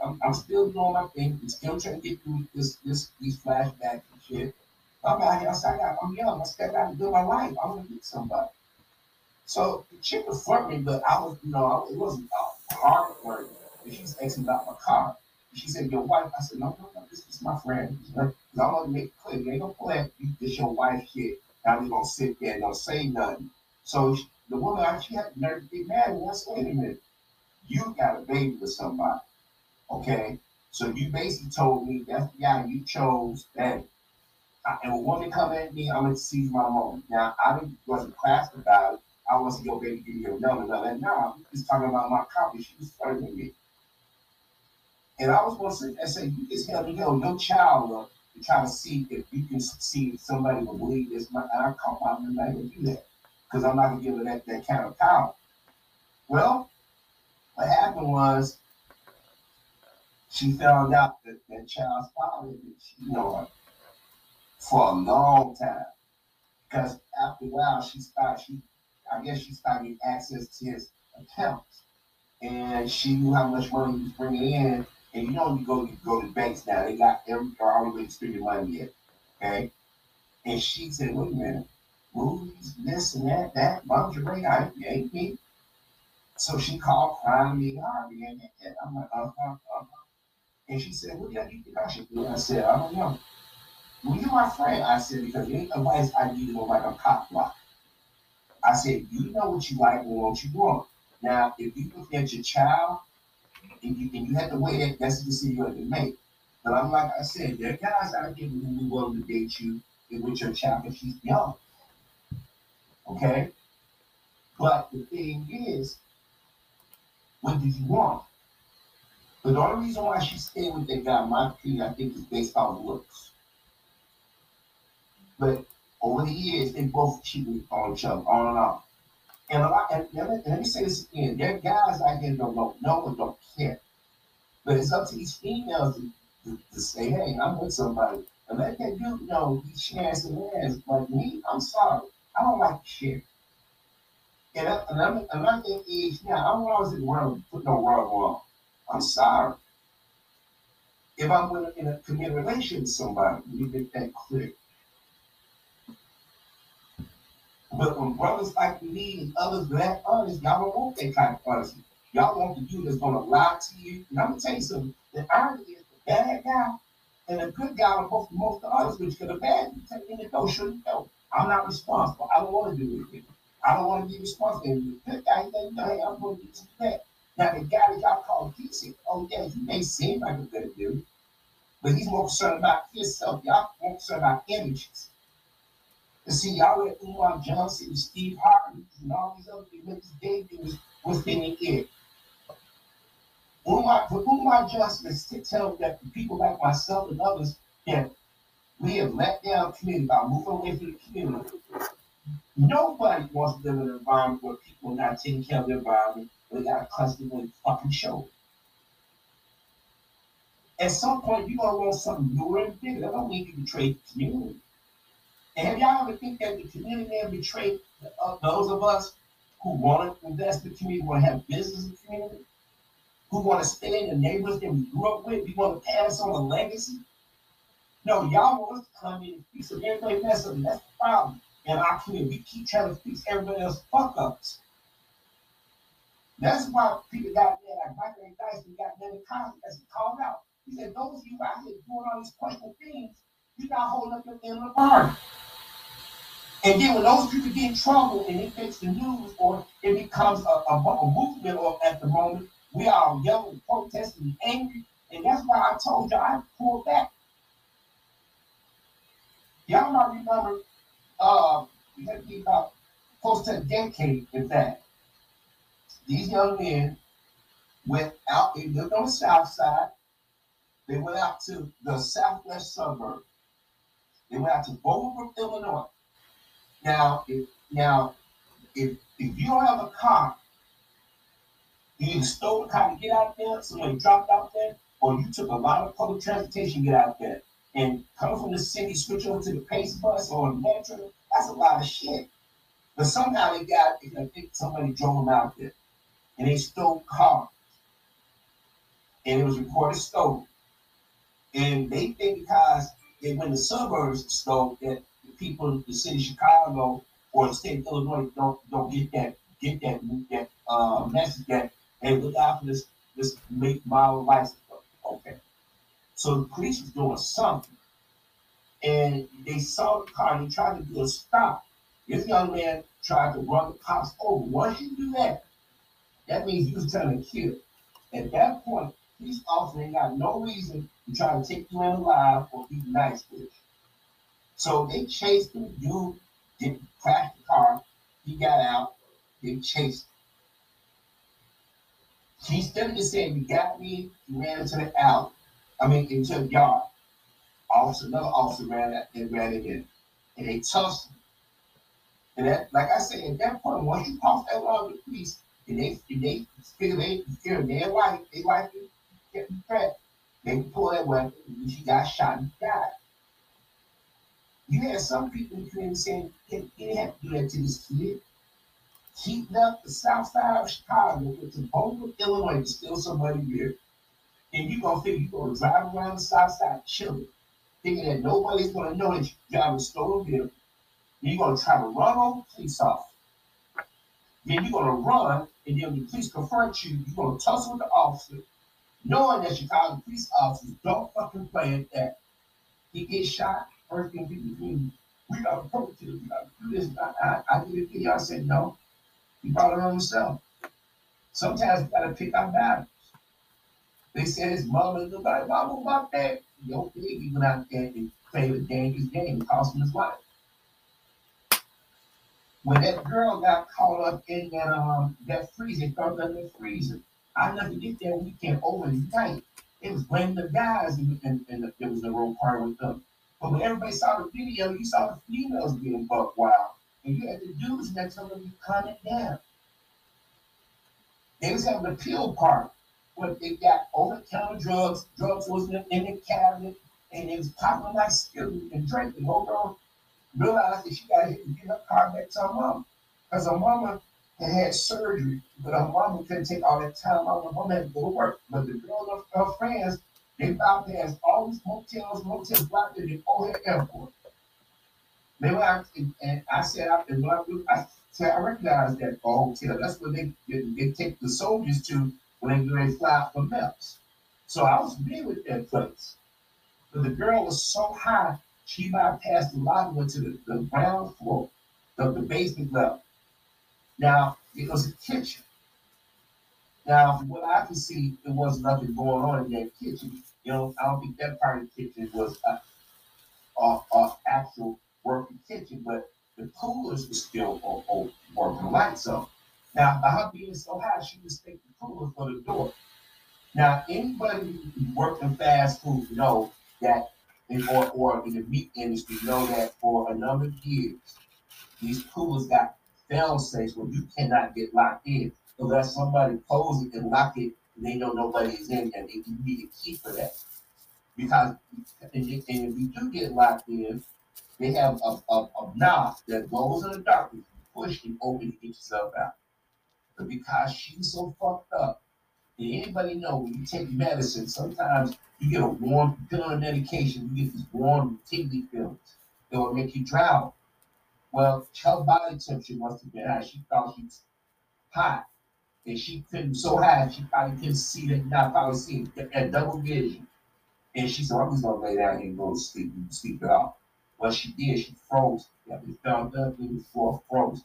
I'm, I'm still doing my thing. I'm still trying to get through this, this, these flashbacks and shit. I'm out here. I got, I'm young. I still got to do my life. I want to meet somebody. So the chick was flirting, but I was, you know, it wasn't hard flirt. She was asking about my car. She said, "Your wife." I said, "No, no, no. This is my friend." Because I want to make it clear, you ain't gonna play. This your wife shit. Now we gonna sit there and don't say nothing. So the woman, she had nerve to get mad. And I said, "Wait a minute. You got a baby with somebody, okay? So you basically told me that's the guy you chose. That and a woman come at me, I'm gonna seize my moment. Now I didn't wasn't classed about it. I wasn't your baby give you a number, no, no. I'm just talking about my copy. She was flirting me. And I was going to say, I say, you just held me held your child up to try to see if you can see somebody will believe this. And I caught my I'm not going to do that because I'm not going to give her that, that kind of power. Well, what happened was she found out that that child's father, you know, for a long time. Because after a while, she started, she, I guess she started getting access to his accounts. And she knew how much money he was bringing in and you know, you go you go to banks now, they got every already spending money yet. Okay. And she said, wait a minute, movies, this and that, that, lingerie, I ain't me. So she called crying me, Harvey, and, I'm like, uh huh, uh huh. And she said, What do you think I should do? I said, I don't know. Well, you're my friend. I said, because ain't advice I to go like a cop block. I said, you know what you like and what you want. Now, if you look at your child and you, and you have to weigh that. That's the decision you have to make. But I'm like I said, there are guys out there who will willing to date you with your child because she's young. Okay? But the thing is, what do you want? But the only reason why she stayed with that guy, my opinion, I think is based on looks. But over the years, they both cheated on each other, on and off. And a lot, and let, me, say this again: there are guys out here don't know no one don't care, but it's up to these females to, to, to say, "Hey, I'm with somebody," and let that dude know he's sharing some ass. Me, I'm sorry, I don't like shit. And, I, I'm not that age now. I don't want to put no rug on. I'm sorry. If I'm in a committed relationship with somebody, you make that clear. But when brothers like me and others that honest, y'all don't want that kind of honesty. Y'all want the dude that's gonna lie to you. And I'm gonna tell you something. The irony is the bad guy and the good guy are both most honest with you. The bad you take in the you know. I'm not responsible. I don't want to do anything. I don't want to be responsible. The good guy, he doesn't know, hey, I'm going to do that. Now the guy that y'all call decent, oh yeah, he may seem like a good dude, but he's more concerned about himself. Y'all more concerned about images. And see, let Umar Johnson and Steve Harvey and all these other niggas gave was within the I, who am I just to tell that people like myself and others that we have let down community by moving away from the community? Nobody wants to live in an environment where people are not taking care of their environment, they got to constantly fucking show. At some point, you're gonna want something newer and bigger. That don't mean you betray the community. And have y'all ever think that the community have betrayed uh, those of us who want to invest in the community, want to have business in the community, who want to stay in the neighborhoods that we grew up with, we want to pass on a legacy? No, y'all want us to come in and fix. Everybody mess up. That's the problem in our community. We keep trying to fix everybody else fuck ups. That's why people got there, like Michael A. Dyson got many Cosby, as he called out. He said, those of you out here doing all these questionable things, you're not holding up your end of the bargain. And then when those people get in trouble and it makes the news or it becomes a, a, a movement or at the moment, we are yelling, protesting, angry. And that's why I told you I pulled back. Y'all might remember uh, we had to be about close to a decade in that. These young men went out, they lived on the south side. They went out to the southwest suburb. They went out to Bolingbrook, Illinois. Now, if now, if if you don't have a car, you either stole a car to get out there, somebody dropped out there, or you took a lot of public transportation to get out there and coming from the city, switch over to the pace bus or Metra, that's a lot of shit. But somehow they got, I think somebody drove them out there and they stole cars. And it was reported stolen. And they think because they when the suburbs stole that people in the city of Chicago or the state of Illinois don't don't get that get that that uh, message that hey look out for this this make model license. Okay. So the police was doing something. And they saw the car and they tried to do a stop. This young man tried to run the cops over. Once you do that, that means you was trying to kill. At that point, police officer ain't got no reason to try to take you in alive or be nice with you. So they chased him. Dude did crash the car. He got out. They chased him. He stood there saying, You got me. He ran into the alley. I mean, into the yard. Officer, another officer ran that and ran it in. And they tossed him. And that, like I said, at that point, once you cross that line with the police, and they and they figure they figure their life, they to get threat, they pull that weapon, and she got shot and died. You had some people in the community saying, you didn't have to do that to this kid. He left the south side of Chicago, went to Boulder, Illinois to steal somebody here and you gonna think you're gonna drive around the south side chilling, thinking that nobody's gonna know that you drive a stolen vehicle. You're gonna try to run over police officer. Then you're gonna run, and then the police confront you, you're gonna tussle with the officer, knowing that Chicago police officers don't fucking play at that. He gets shot, first thing we gotta approach it, we gotta do this. I, I, I did a video, I said no. He brought it on himself. Sometimes we gotta pick our battles. They said his mother looked like mama about that. Your baby went out there and played a dangerous game, cost him his life. When that girl got caught up in that um that freezer, thrown under the freezer, I never get there weekend overnight. It was blaming the guys and, there was a real part with them. But when everybody saw the video, you saw the females getting buck wild. And you had the dudes next to them you calm it down. They was having a pill party when they got over-the-counter drugs, drugs wasn't in the cabinet, and it was popping like skittles and drinking. Hold on, realized that she got and get her car back to her mom. Because her mama had had surgery, but her mama couldn't take all that time off. Her mama had to go to work. But the girl and her friends, they bypassed all these motels, motels right there in the O'Hare Airport. They out, and, I said, I, I, I said, I recognized that hotel. That's where they, they, they take the soldiers to when they fly for MEPS. So I was familiar with that place. But the girl was so high, she bypassed the lobby, went to the, the ground floor of the basement level. Now, it was a kitchen. Now, from what I could see, there was nothing going on in that kitchen. You know, I don't think that part of the kitchen was a, a, a actual working kitchen, but the coolers were still on, working lights up. Now, by her being so high, she was taking the cooler for the door. Now, anybody in fast food know that, in, or, or in the meat industry know that for a number of years, these coolers got fail safes where you cannot get locked in unless somebody close it and lock it they know nobody is in and they you need a key for that. Because and, if and if you do get locked in, they have a, a, a knob that goes in the darkness, you push and open to get yourself out. But because she's so fucked up, and anybody know when you take medicine, sometimes you get a warm, you on medication, you get these warm, tingly feelings. It will make you drown. Well, her body temperature must have been high. She thought she was hot. And she couldn't so high, she probably couldn't see that, not probably see at double vision. And she said, I'm just gonna lay down here and go to sleep and sleep it off. What she did, she froze. Yeah, we found up in the floor, froze.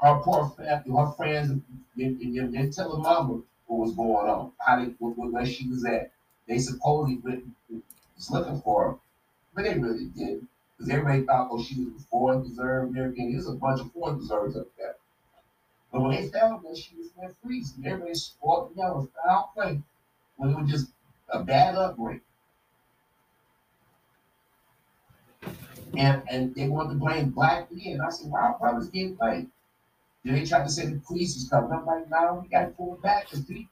Her poor family, her friends, didn't, didn't, didn't tell her mama what was going on, how they, where she was at. They supposedly went, was looking for her, but they really didn't. Because everybody thought, oh, she was foreign reserve and. There's a bunch of foreign reserves up there. But when they found her, she was in freeze. And everybody the yellow foul play when it was just a bad upbringing. And and they wanted to blame black men. I said, why our brothers getting blamed? Then they tried to say the police is coming. I'm like, no, we got to pull back because people,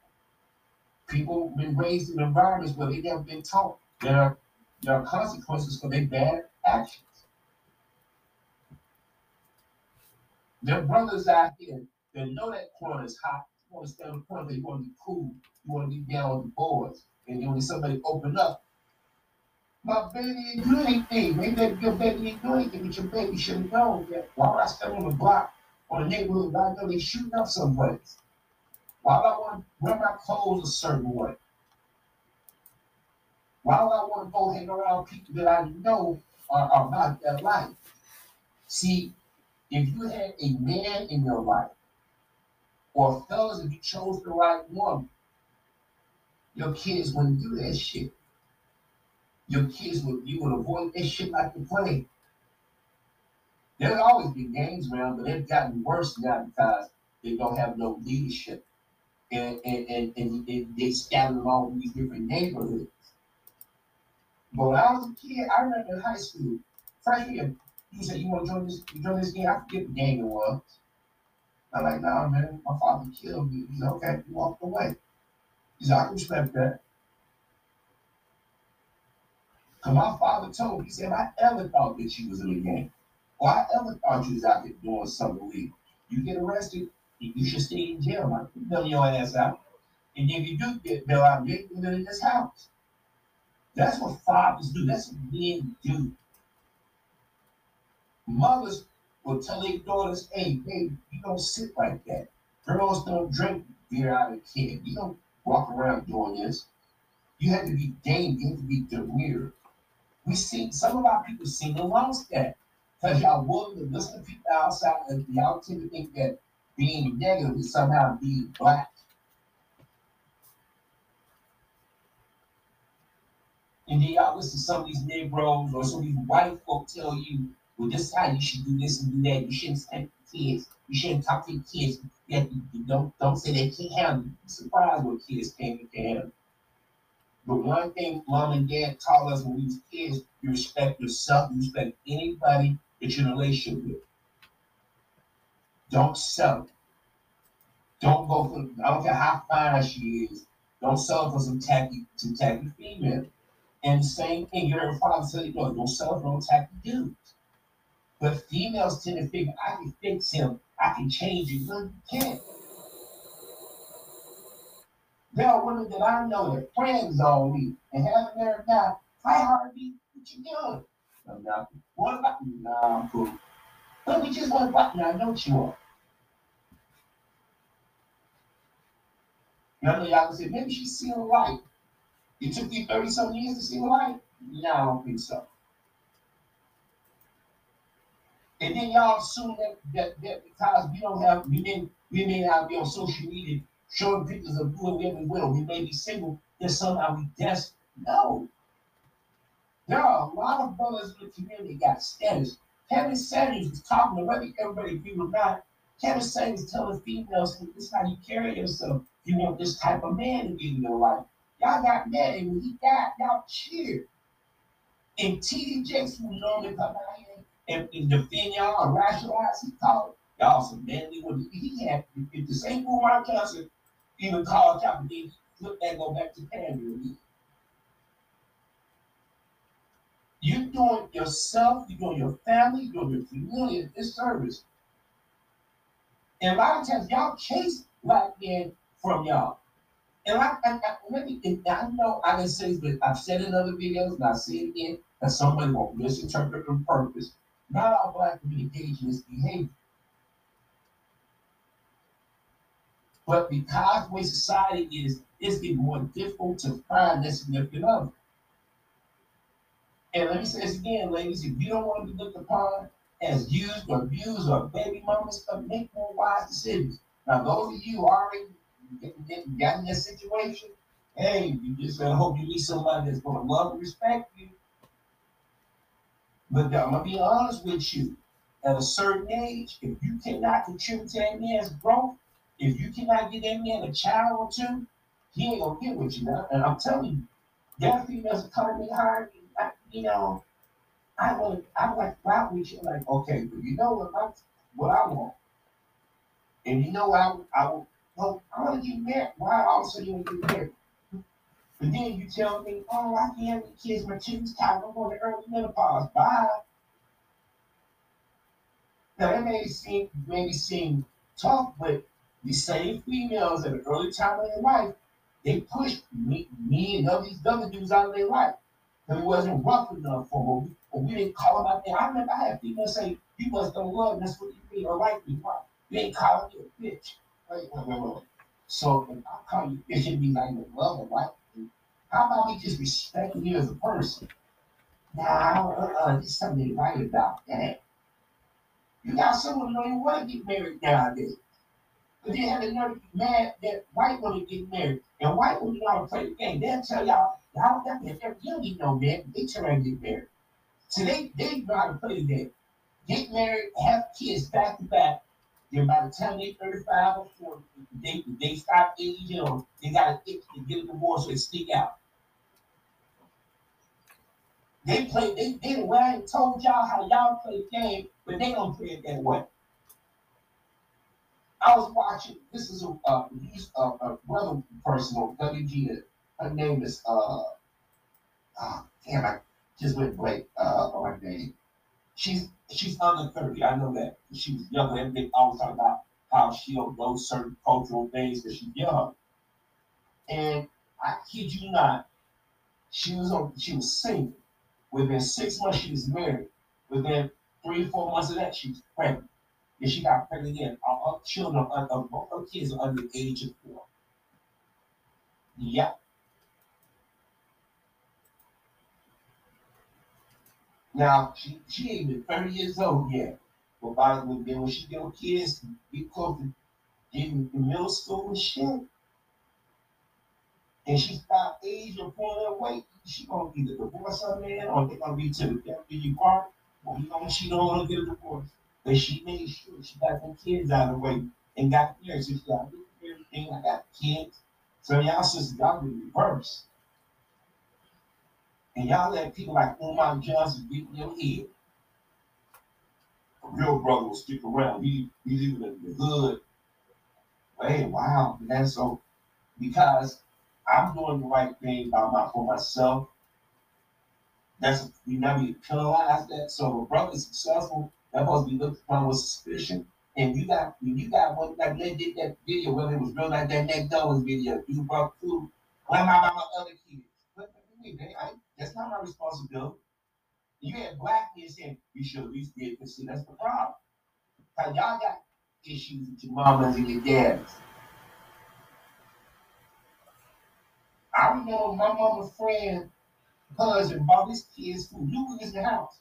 people been raised in environments where they never been taught there are, there are consequences for their bad actions. Their brothers out here that know that corner is hot. You want to stay on the corner, you want to be cool. You want to be down on the boards. And then when somebody open up, my baby didn't do anything. Maybe your baby didn't do anything, but your baby should have known that. Why would I stay on the block or the neighborhood I know they shooting up someplace? Why would I want to wear my clothes a certain way? Why would I want to go hang around people that I know are, about that life? See, if you had a man in your life, or fellas, if you chose the right woman, your kids wouldn't do that shit. Your kids would you would avoid that shit like the plague. There's always been gangs around, but they've gotten worse now because they don't have no leadership. And and, and, and, and they scattered along these different neighborhoods. But when I was a kid, I remember in high school, freshman you said you want to join this you join this gang, I forget the gang it was. I'm like, nah, man, my father killed me. He said, okay, he walked away. He said, I can respect that. Cause my father told me, he said, I ever thought that you was in the game. Or I ever thought you was out there doing something illegal. You get arrested, you should stay in jail. Like, you bail your ass out. And if you do get bail out, you ain't in this house. That's what fathers do. That's what men do. Mothers will tell their daughters, hey, baby, you don't sit like that. Girls don't drink beer out of can. You don't walk around doing this. You have to be game, you have to be demure. We see some of our people sing amongst that. Because y'all willing to listen to people outside and y'all tend to think that being negative is somehow being black. And then y'all listen to some of these Negroes or some of these white folk tell you, how you should do this and do that. You shouldn't spank the kids. You shouldn't talk to kids. You, don't don't say they can't handle. I'm surprised what kids can't handle. But one thing mom and dad taught us when we was kids, you respect yourself, you respect anybody that you're in a relationship with. Don't sell. Don't go for I don't care how fine she is, don't sell for some tacky some tacky female. And same thing, you heard father say, you know, don't sell for no tacky dudes. But females tend to figure, I can fix him, I can change him. No, you can't. There are women that I know that friends on me and haven't married now. Hi, Harvey, what you doing? I'm not. What about you? Nah, I'm cool. But we just want to now. I know what you are. Of y'all can say, maybe she's seeing a light. It took you 30 something years to see light? No, I don't think so. And then y'all assume that, that, that because we don't have, we may, we may not be on social media showing pictures of who we with, or we may be single, that somehow we desperate. No. There are a lot of brothers in the community got status. Kevin Samuels was talking to whether everybody agree or not, Kevin Samuels telling females, this is how you carry yourself. You want this type of man to be in your life. Y'all got mad, and when he died, y'all cheered. And T.D. Jakes, who normally come out here and, defend y'all and rationalize, he called y'all some manly women. He had, if the same Umar Johnson even called Kaepernick, look that go back to pandering. You're doing yourself, you're doing your family, you're doing your community a disservice. And a lot of times y'all chase black men from y'all. And I, I, I let me, I know I didn't say this, but I've said in other videos, and I say it again, that somebody won't misinterpret on purpose. Not all black men engage in this behavior. But because the way society is, it's getting more difficult to find that significant other. And let me say this again, ladies, if you don't want to be looked upon as used or abused or baby mamas, make more wise decisions. Now, those of you already got in this situation, hey, you just uh, hope you meet somebody that's going to love and respect you. But I'm to be honest with you. At a certain age, if you cannot contribute to that man's growth, if you cannot get that man a child or two, he ain't to get with you now. And I'm telling you, that females are coming me hard you know, I would I like route with you like, okay, but you know what I, what I want. And you know I I well, I want to get married. Why also you want to get married? But then you tell me, oh, I can't have kids, my children's tired, I'm going to early menopause. Bye. Now that may seem maybe seem tough, but the same females at an early time of their life, they push me, me and other these other dudes out of their life because it wasn't rough enough for them. Or we didn't call them out there. I remember I had people say, You must don't love me. That's what you mean, or like me. Why? You ain't calling me a bitch. Wait, wait, wait, wait. So if I call you bitch, it mean I even love or like. How about we just respect you as a person? Now, uh, uh, there's something right about that. You got someone who don't want to get married nowadays. But they have another to mad that white women get married. And white women to play the game. They'll tell y'all, y'all got me. You don't need no man. They turn to get married. So they, they know to play the game. Get married, have kids back to back. Then by the time they're 35 or 40, they, they stop aging or they got to get a divorce or sneak out. They play, they, they, well, I told y'all how y'all play the game, but they don't play it that way. I was watching. This is a uh, a, a brother person on WG. Her name is uh, oh, damn, I just went blank uh, on her name. She's she's under thirty. I know that she was younger. And they always talk about how she don't know certain cultural things because she's young. And I kid you not, she was on. She was single. Within six months, she was married. Within three, four months of that, she was pregnant and she got pregnant again. Our, our children, our, our, both her kids are under the age of four. Yeah. Now she she ain't been 30 years old yet. But by the way, when she get with kids, be close to getting in middle school and shit. And she stop age or pulling her weight, she gonna either divorce her man or they gonna be to the death of you part, or you know she don't wanna get a divorce. But she made sure she got them kids out of the way and got married. So she got everything. I got kids. So y'all sisters, y'all be reverse. And y'all let people like Umar Johnson get in your head. A real brother will stick around. He, he's even in the hood. hey, wow, man. So because I'm doing the right thing by my for myself, that's we never penalize that. So if a brother is successful, that supposed to be looked upon with suspicion. And you got you got one like they did that video, whether it was real like that Nick Dolan's video, you brought food. What about my other kids? What, I, that's not my responsibility. You had black kids saying you should at least this. See, that's the problem. How y'all got issues with your mamas and your dads. I remember my mama's friend husband bought his kids food. You was in the house.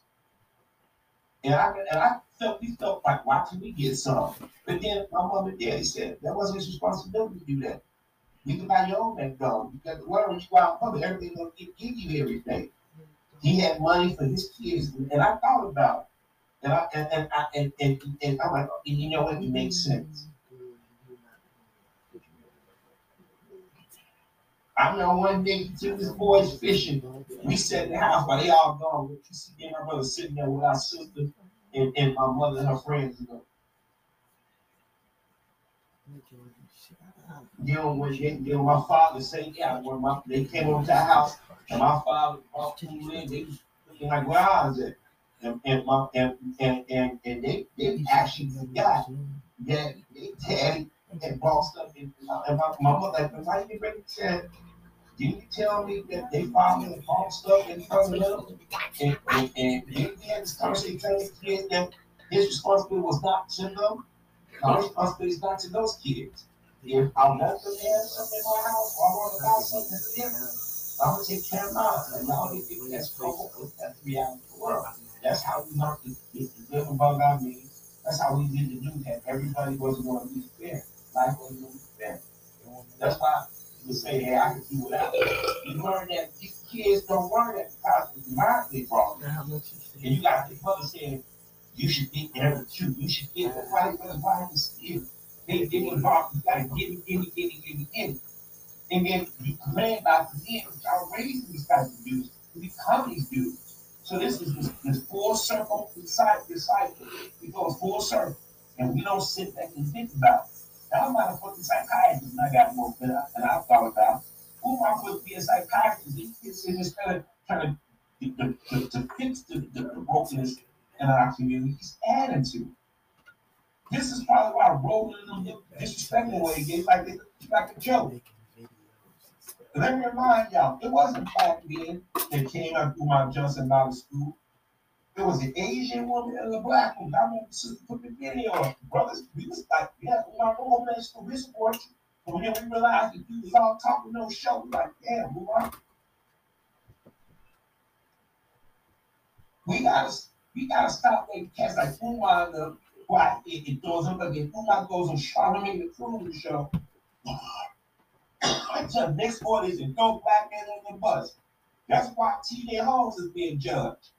And I, and I felt, we felt like, why can we get some? But then my mom and daddy said, that wasn't his responsibility to do that. You can buy your own McDonald's. You got to learn you go out public, everything to give you everything. He had money for his kids. And I thought about And I and and I and, and, and I'm like, you know what? It makes sense. I know one day took this boys fishing. We sat in the house while they all gone. You see me and my brother sitting there with our sister and, and my mother and her friends. You know, you know when they, you know, my father said, yeah, when my they came over to the house and my father brought food in, they was looking like where I was at. And, and my and and and, and they, they actually forgot that they daddy had brought stuff. And my, my mother like, why you ready said, didn't you tell me that they father had brought stuff in them? And, and, and they had this conversation telling the kids that his responsibility was not to them. My responsibility is not to those kids. If I want them to have something in my house, or I want to buy something for them, I'm gonna take care of mine. And y'all need people that's cool. That's the reality of the world. That's how we learned to, to, to live above our means. That's how we did to do that. Everybody wasn't going to be fair. Life wasn't going to be fair. That's why you say, hey, I can do without. You learn that these kids don't learn that because it's mind they brought. And you got the mother saying, you should get there too. You should get the fight for the body still. They get involved. You gotta get it, get it, get it, get it, get it. And then you command by command, y'all raising these types of dudes to become these dudes. So this is this, this full circle inside this cycle. We go full circle. And we don't sit back and think about it. I'm not a fucking psychiatrist and I got more than I, than I thought about. Who am I supposed to be a psychiatrist? He's just kind of trying to, to, to, to fix the, the, the brokenness in our community. He's adding to it. This is probably why rolling them disrespectful way gave like like a joke. Let me remind y'all, it wasn't black men that came out through my Johnson Mountain School. It was an Asian woman and a black woman. I remember to put the video on. Brothers, we was like, yeah, my old man school, we support you. But then we realized that you was all talking no show, we like, damn, move. We gotta we gotta stop letting cats like and the why it, it throws him again. Umar goes on Charlemagne the Cruise show. Until next orders and throw black men on the bus. That's why TJ Holmes is being judged.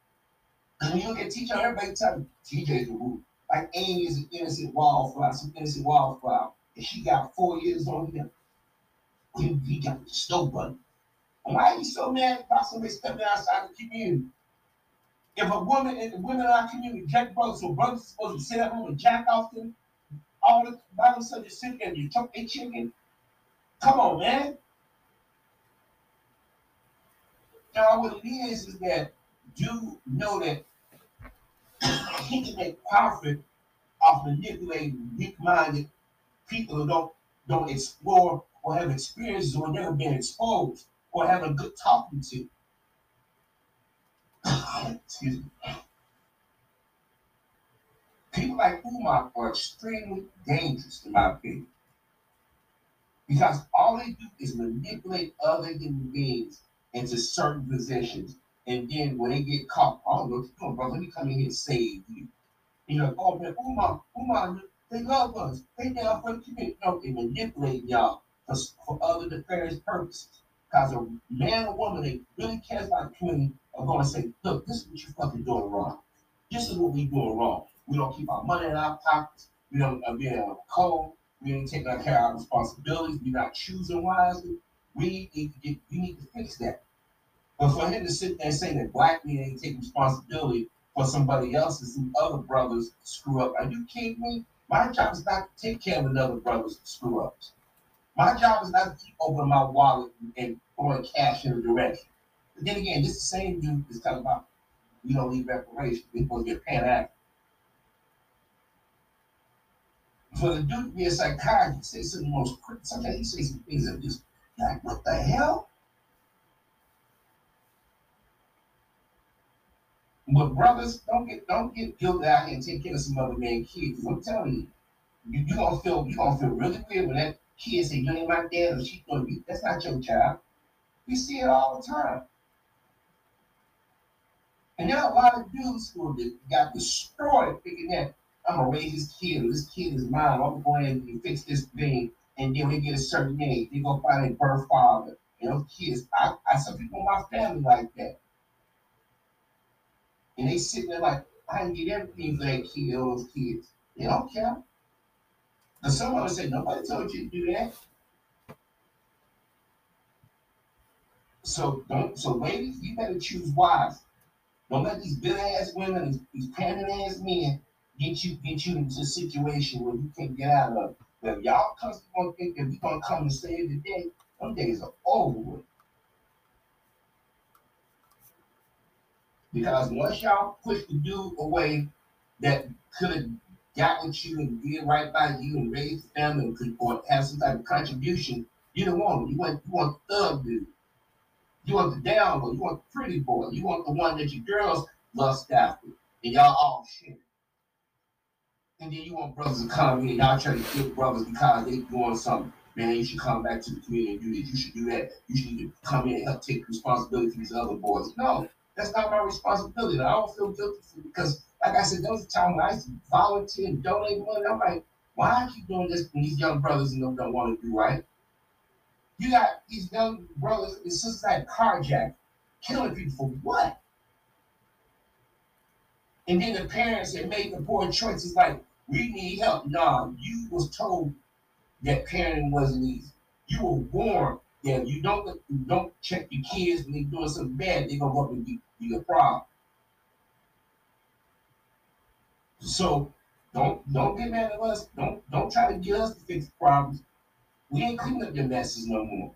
And when you look at TJ, everybody me TJ's a who. Like Amy is an innocent wildflower, some innocent wildflower. And she got four years on him. He, he got the snow button. Why are you so mad about somebody stepping outside the community? If a woman and the women in our community, Jack brothers, so brothers supposed to sit at home and jack off them, all the by themselves just sit there and you chuck their chicken. Come on, man. Now what it is is that do know that he can make profit off manipulating weak-minded people who don't don't explore or have experiences or never been exposed or have a good talking to. Excuse me. People like Umar are extremely dangerous, in my opinion. Because all they do is manipulate other human beings into certain positions. And then when they get caught, I don't know what you're doing, brother. Let me come in here and save you. You're like, oh man, Umar, Umar, they love us. They down for the community. No, they manipulate y'all for, for other nefarious purposes. Because a man or woman that really cares about the community are going to say, look, this is what you're fucking doing wrong. This is what we doing wrong. We don't keep our money in our pockets. We don't uh, be a code. We ain't taking care of our responsibilities. We're not choosing wisely. We need to get, we need to fix that. But for him to sit there and say that black men ain't taking responsibility for somebody else's and other brothers screw up, are you kidding me? My job is not to take care of another brother's screw ups. My job is not to keep opening my wallet and throwing cash in the direction. But then again, this the same dude is talking about we don't need reparations. We're get pan act. For the dude to be a psychiatrist, say some most sometimes he say some things that just like, what the hell? But brothers, don't get don't get guilty out here and take care of some other man kids. I'm telling you, you you gonna feel you gonna feel really weird when that kid say you ain't my dad or she's gonna be that's not your child. We see it all the time. And there are a lot of dudes who got destroyed thinking that I'm gonna raise this kid, or this kid is mine, I'm going to go ahead and fix this thing, and then we get a certain age, they go find a birth father. And those kids, I, I some people in my family like that. And they sitting there like, I can get everything for that kid, those kids. They don't care. And someone say, nobody told you to do that. So don't so ladies, you better choose wise. Don't let these bitter ass women, these, pandering ass men get you get you into a situation where you can't get out of. If y'all gonna think that we gonna come and save the day, them days are over with. Because once y'all push the dude away that could have got with you and did right by you and raised the family and could or have some type of contribution, you don't want him. You want you want the thug dude. You want the down boy, you want the pretty boy, you want the one that your girls lust after, and y'all all shit. And then you want brothers to come in, y'all try to get brothers because they doing something. Man, you should come back to the community and do this. You should do that. You should come in and help take responsibility for these other boys. No, that's not my responsibility. I don't feel guilty for because, like I said, there was a time when I used to volunteer and donate money. I'm like, why I keep doing this when these young brothers and them don't want to do right? You got these young brothers and sisters that carjacked, killing people for what? And then the parents that made the poor choices like, we need help. No, you was told that parenting wasn't easy. You were warned that you don't you don't check your kids when they're doing something bad, they're gonna go up and be, be a problem. So don't don't get mad at us. Don't don't try to get us to fix problems. We ain't cleaning up your messes no more.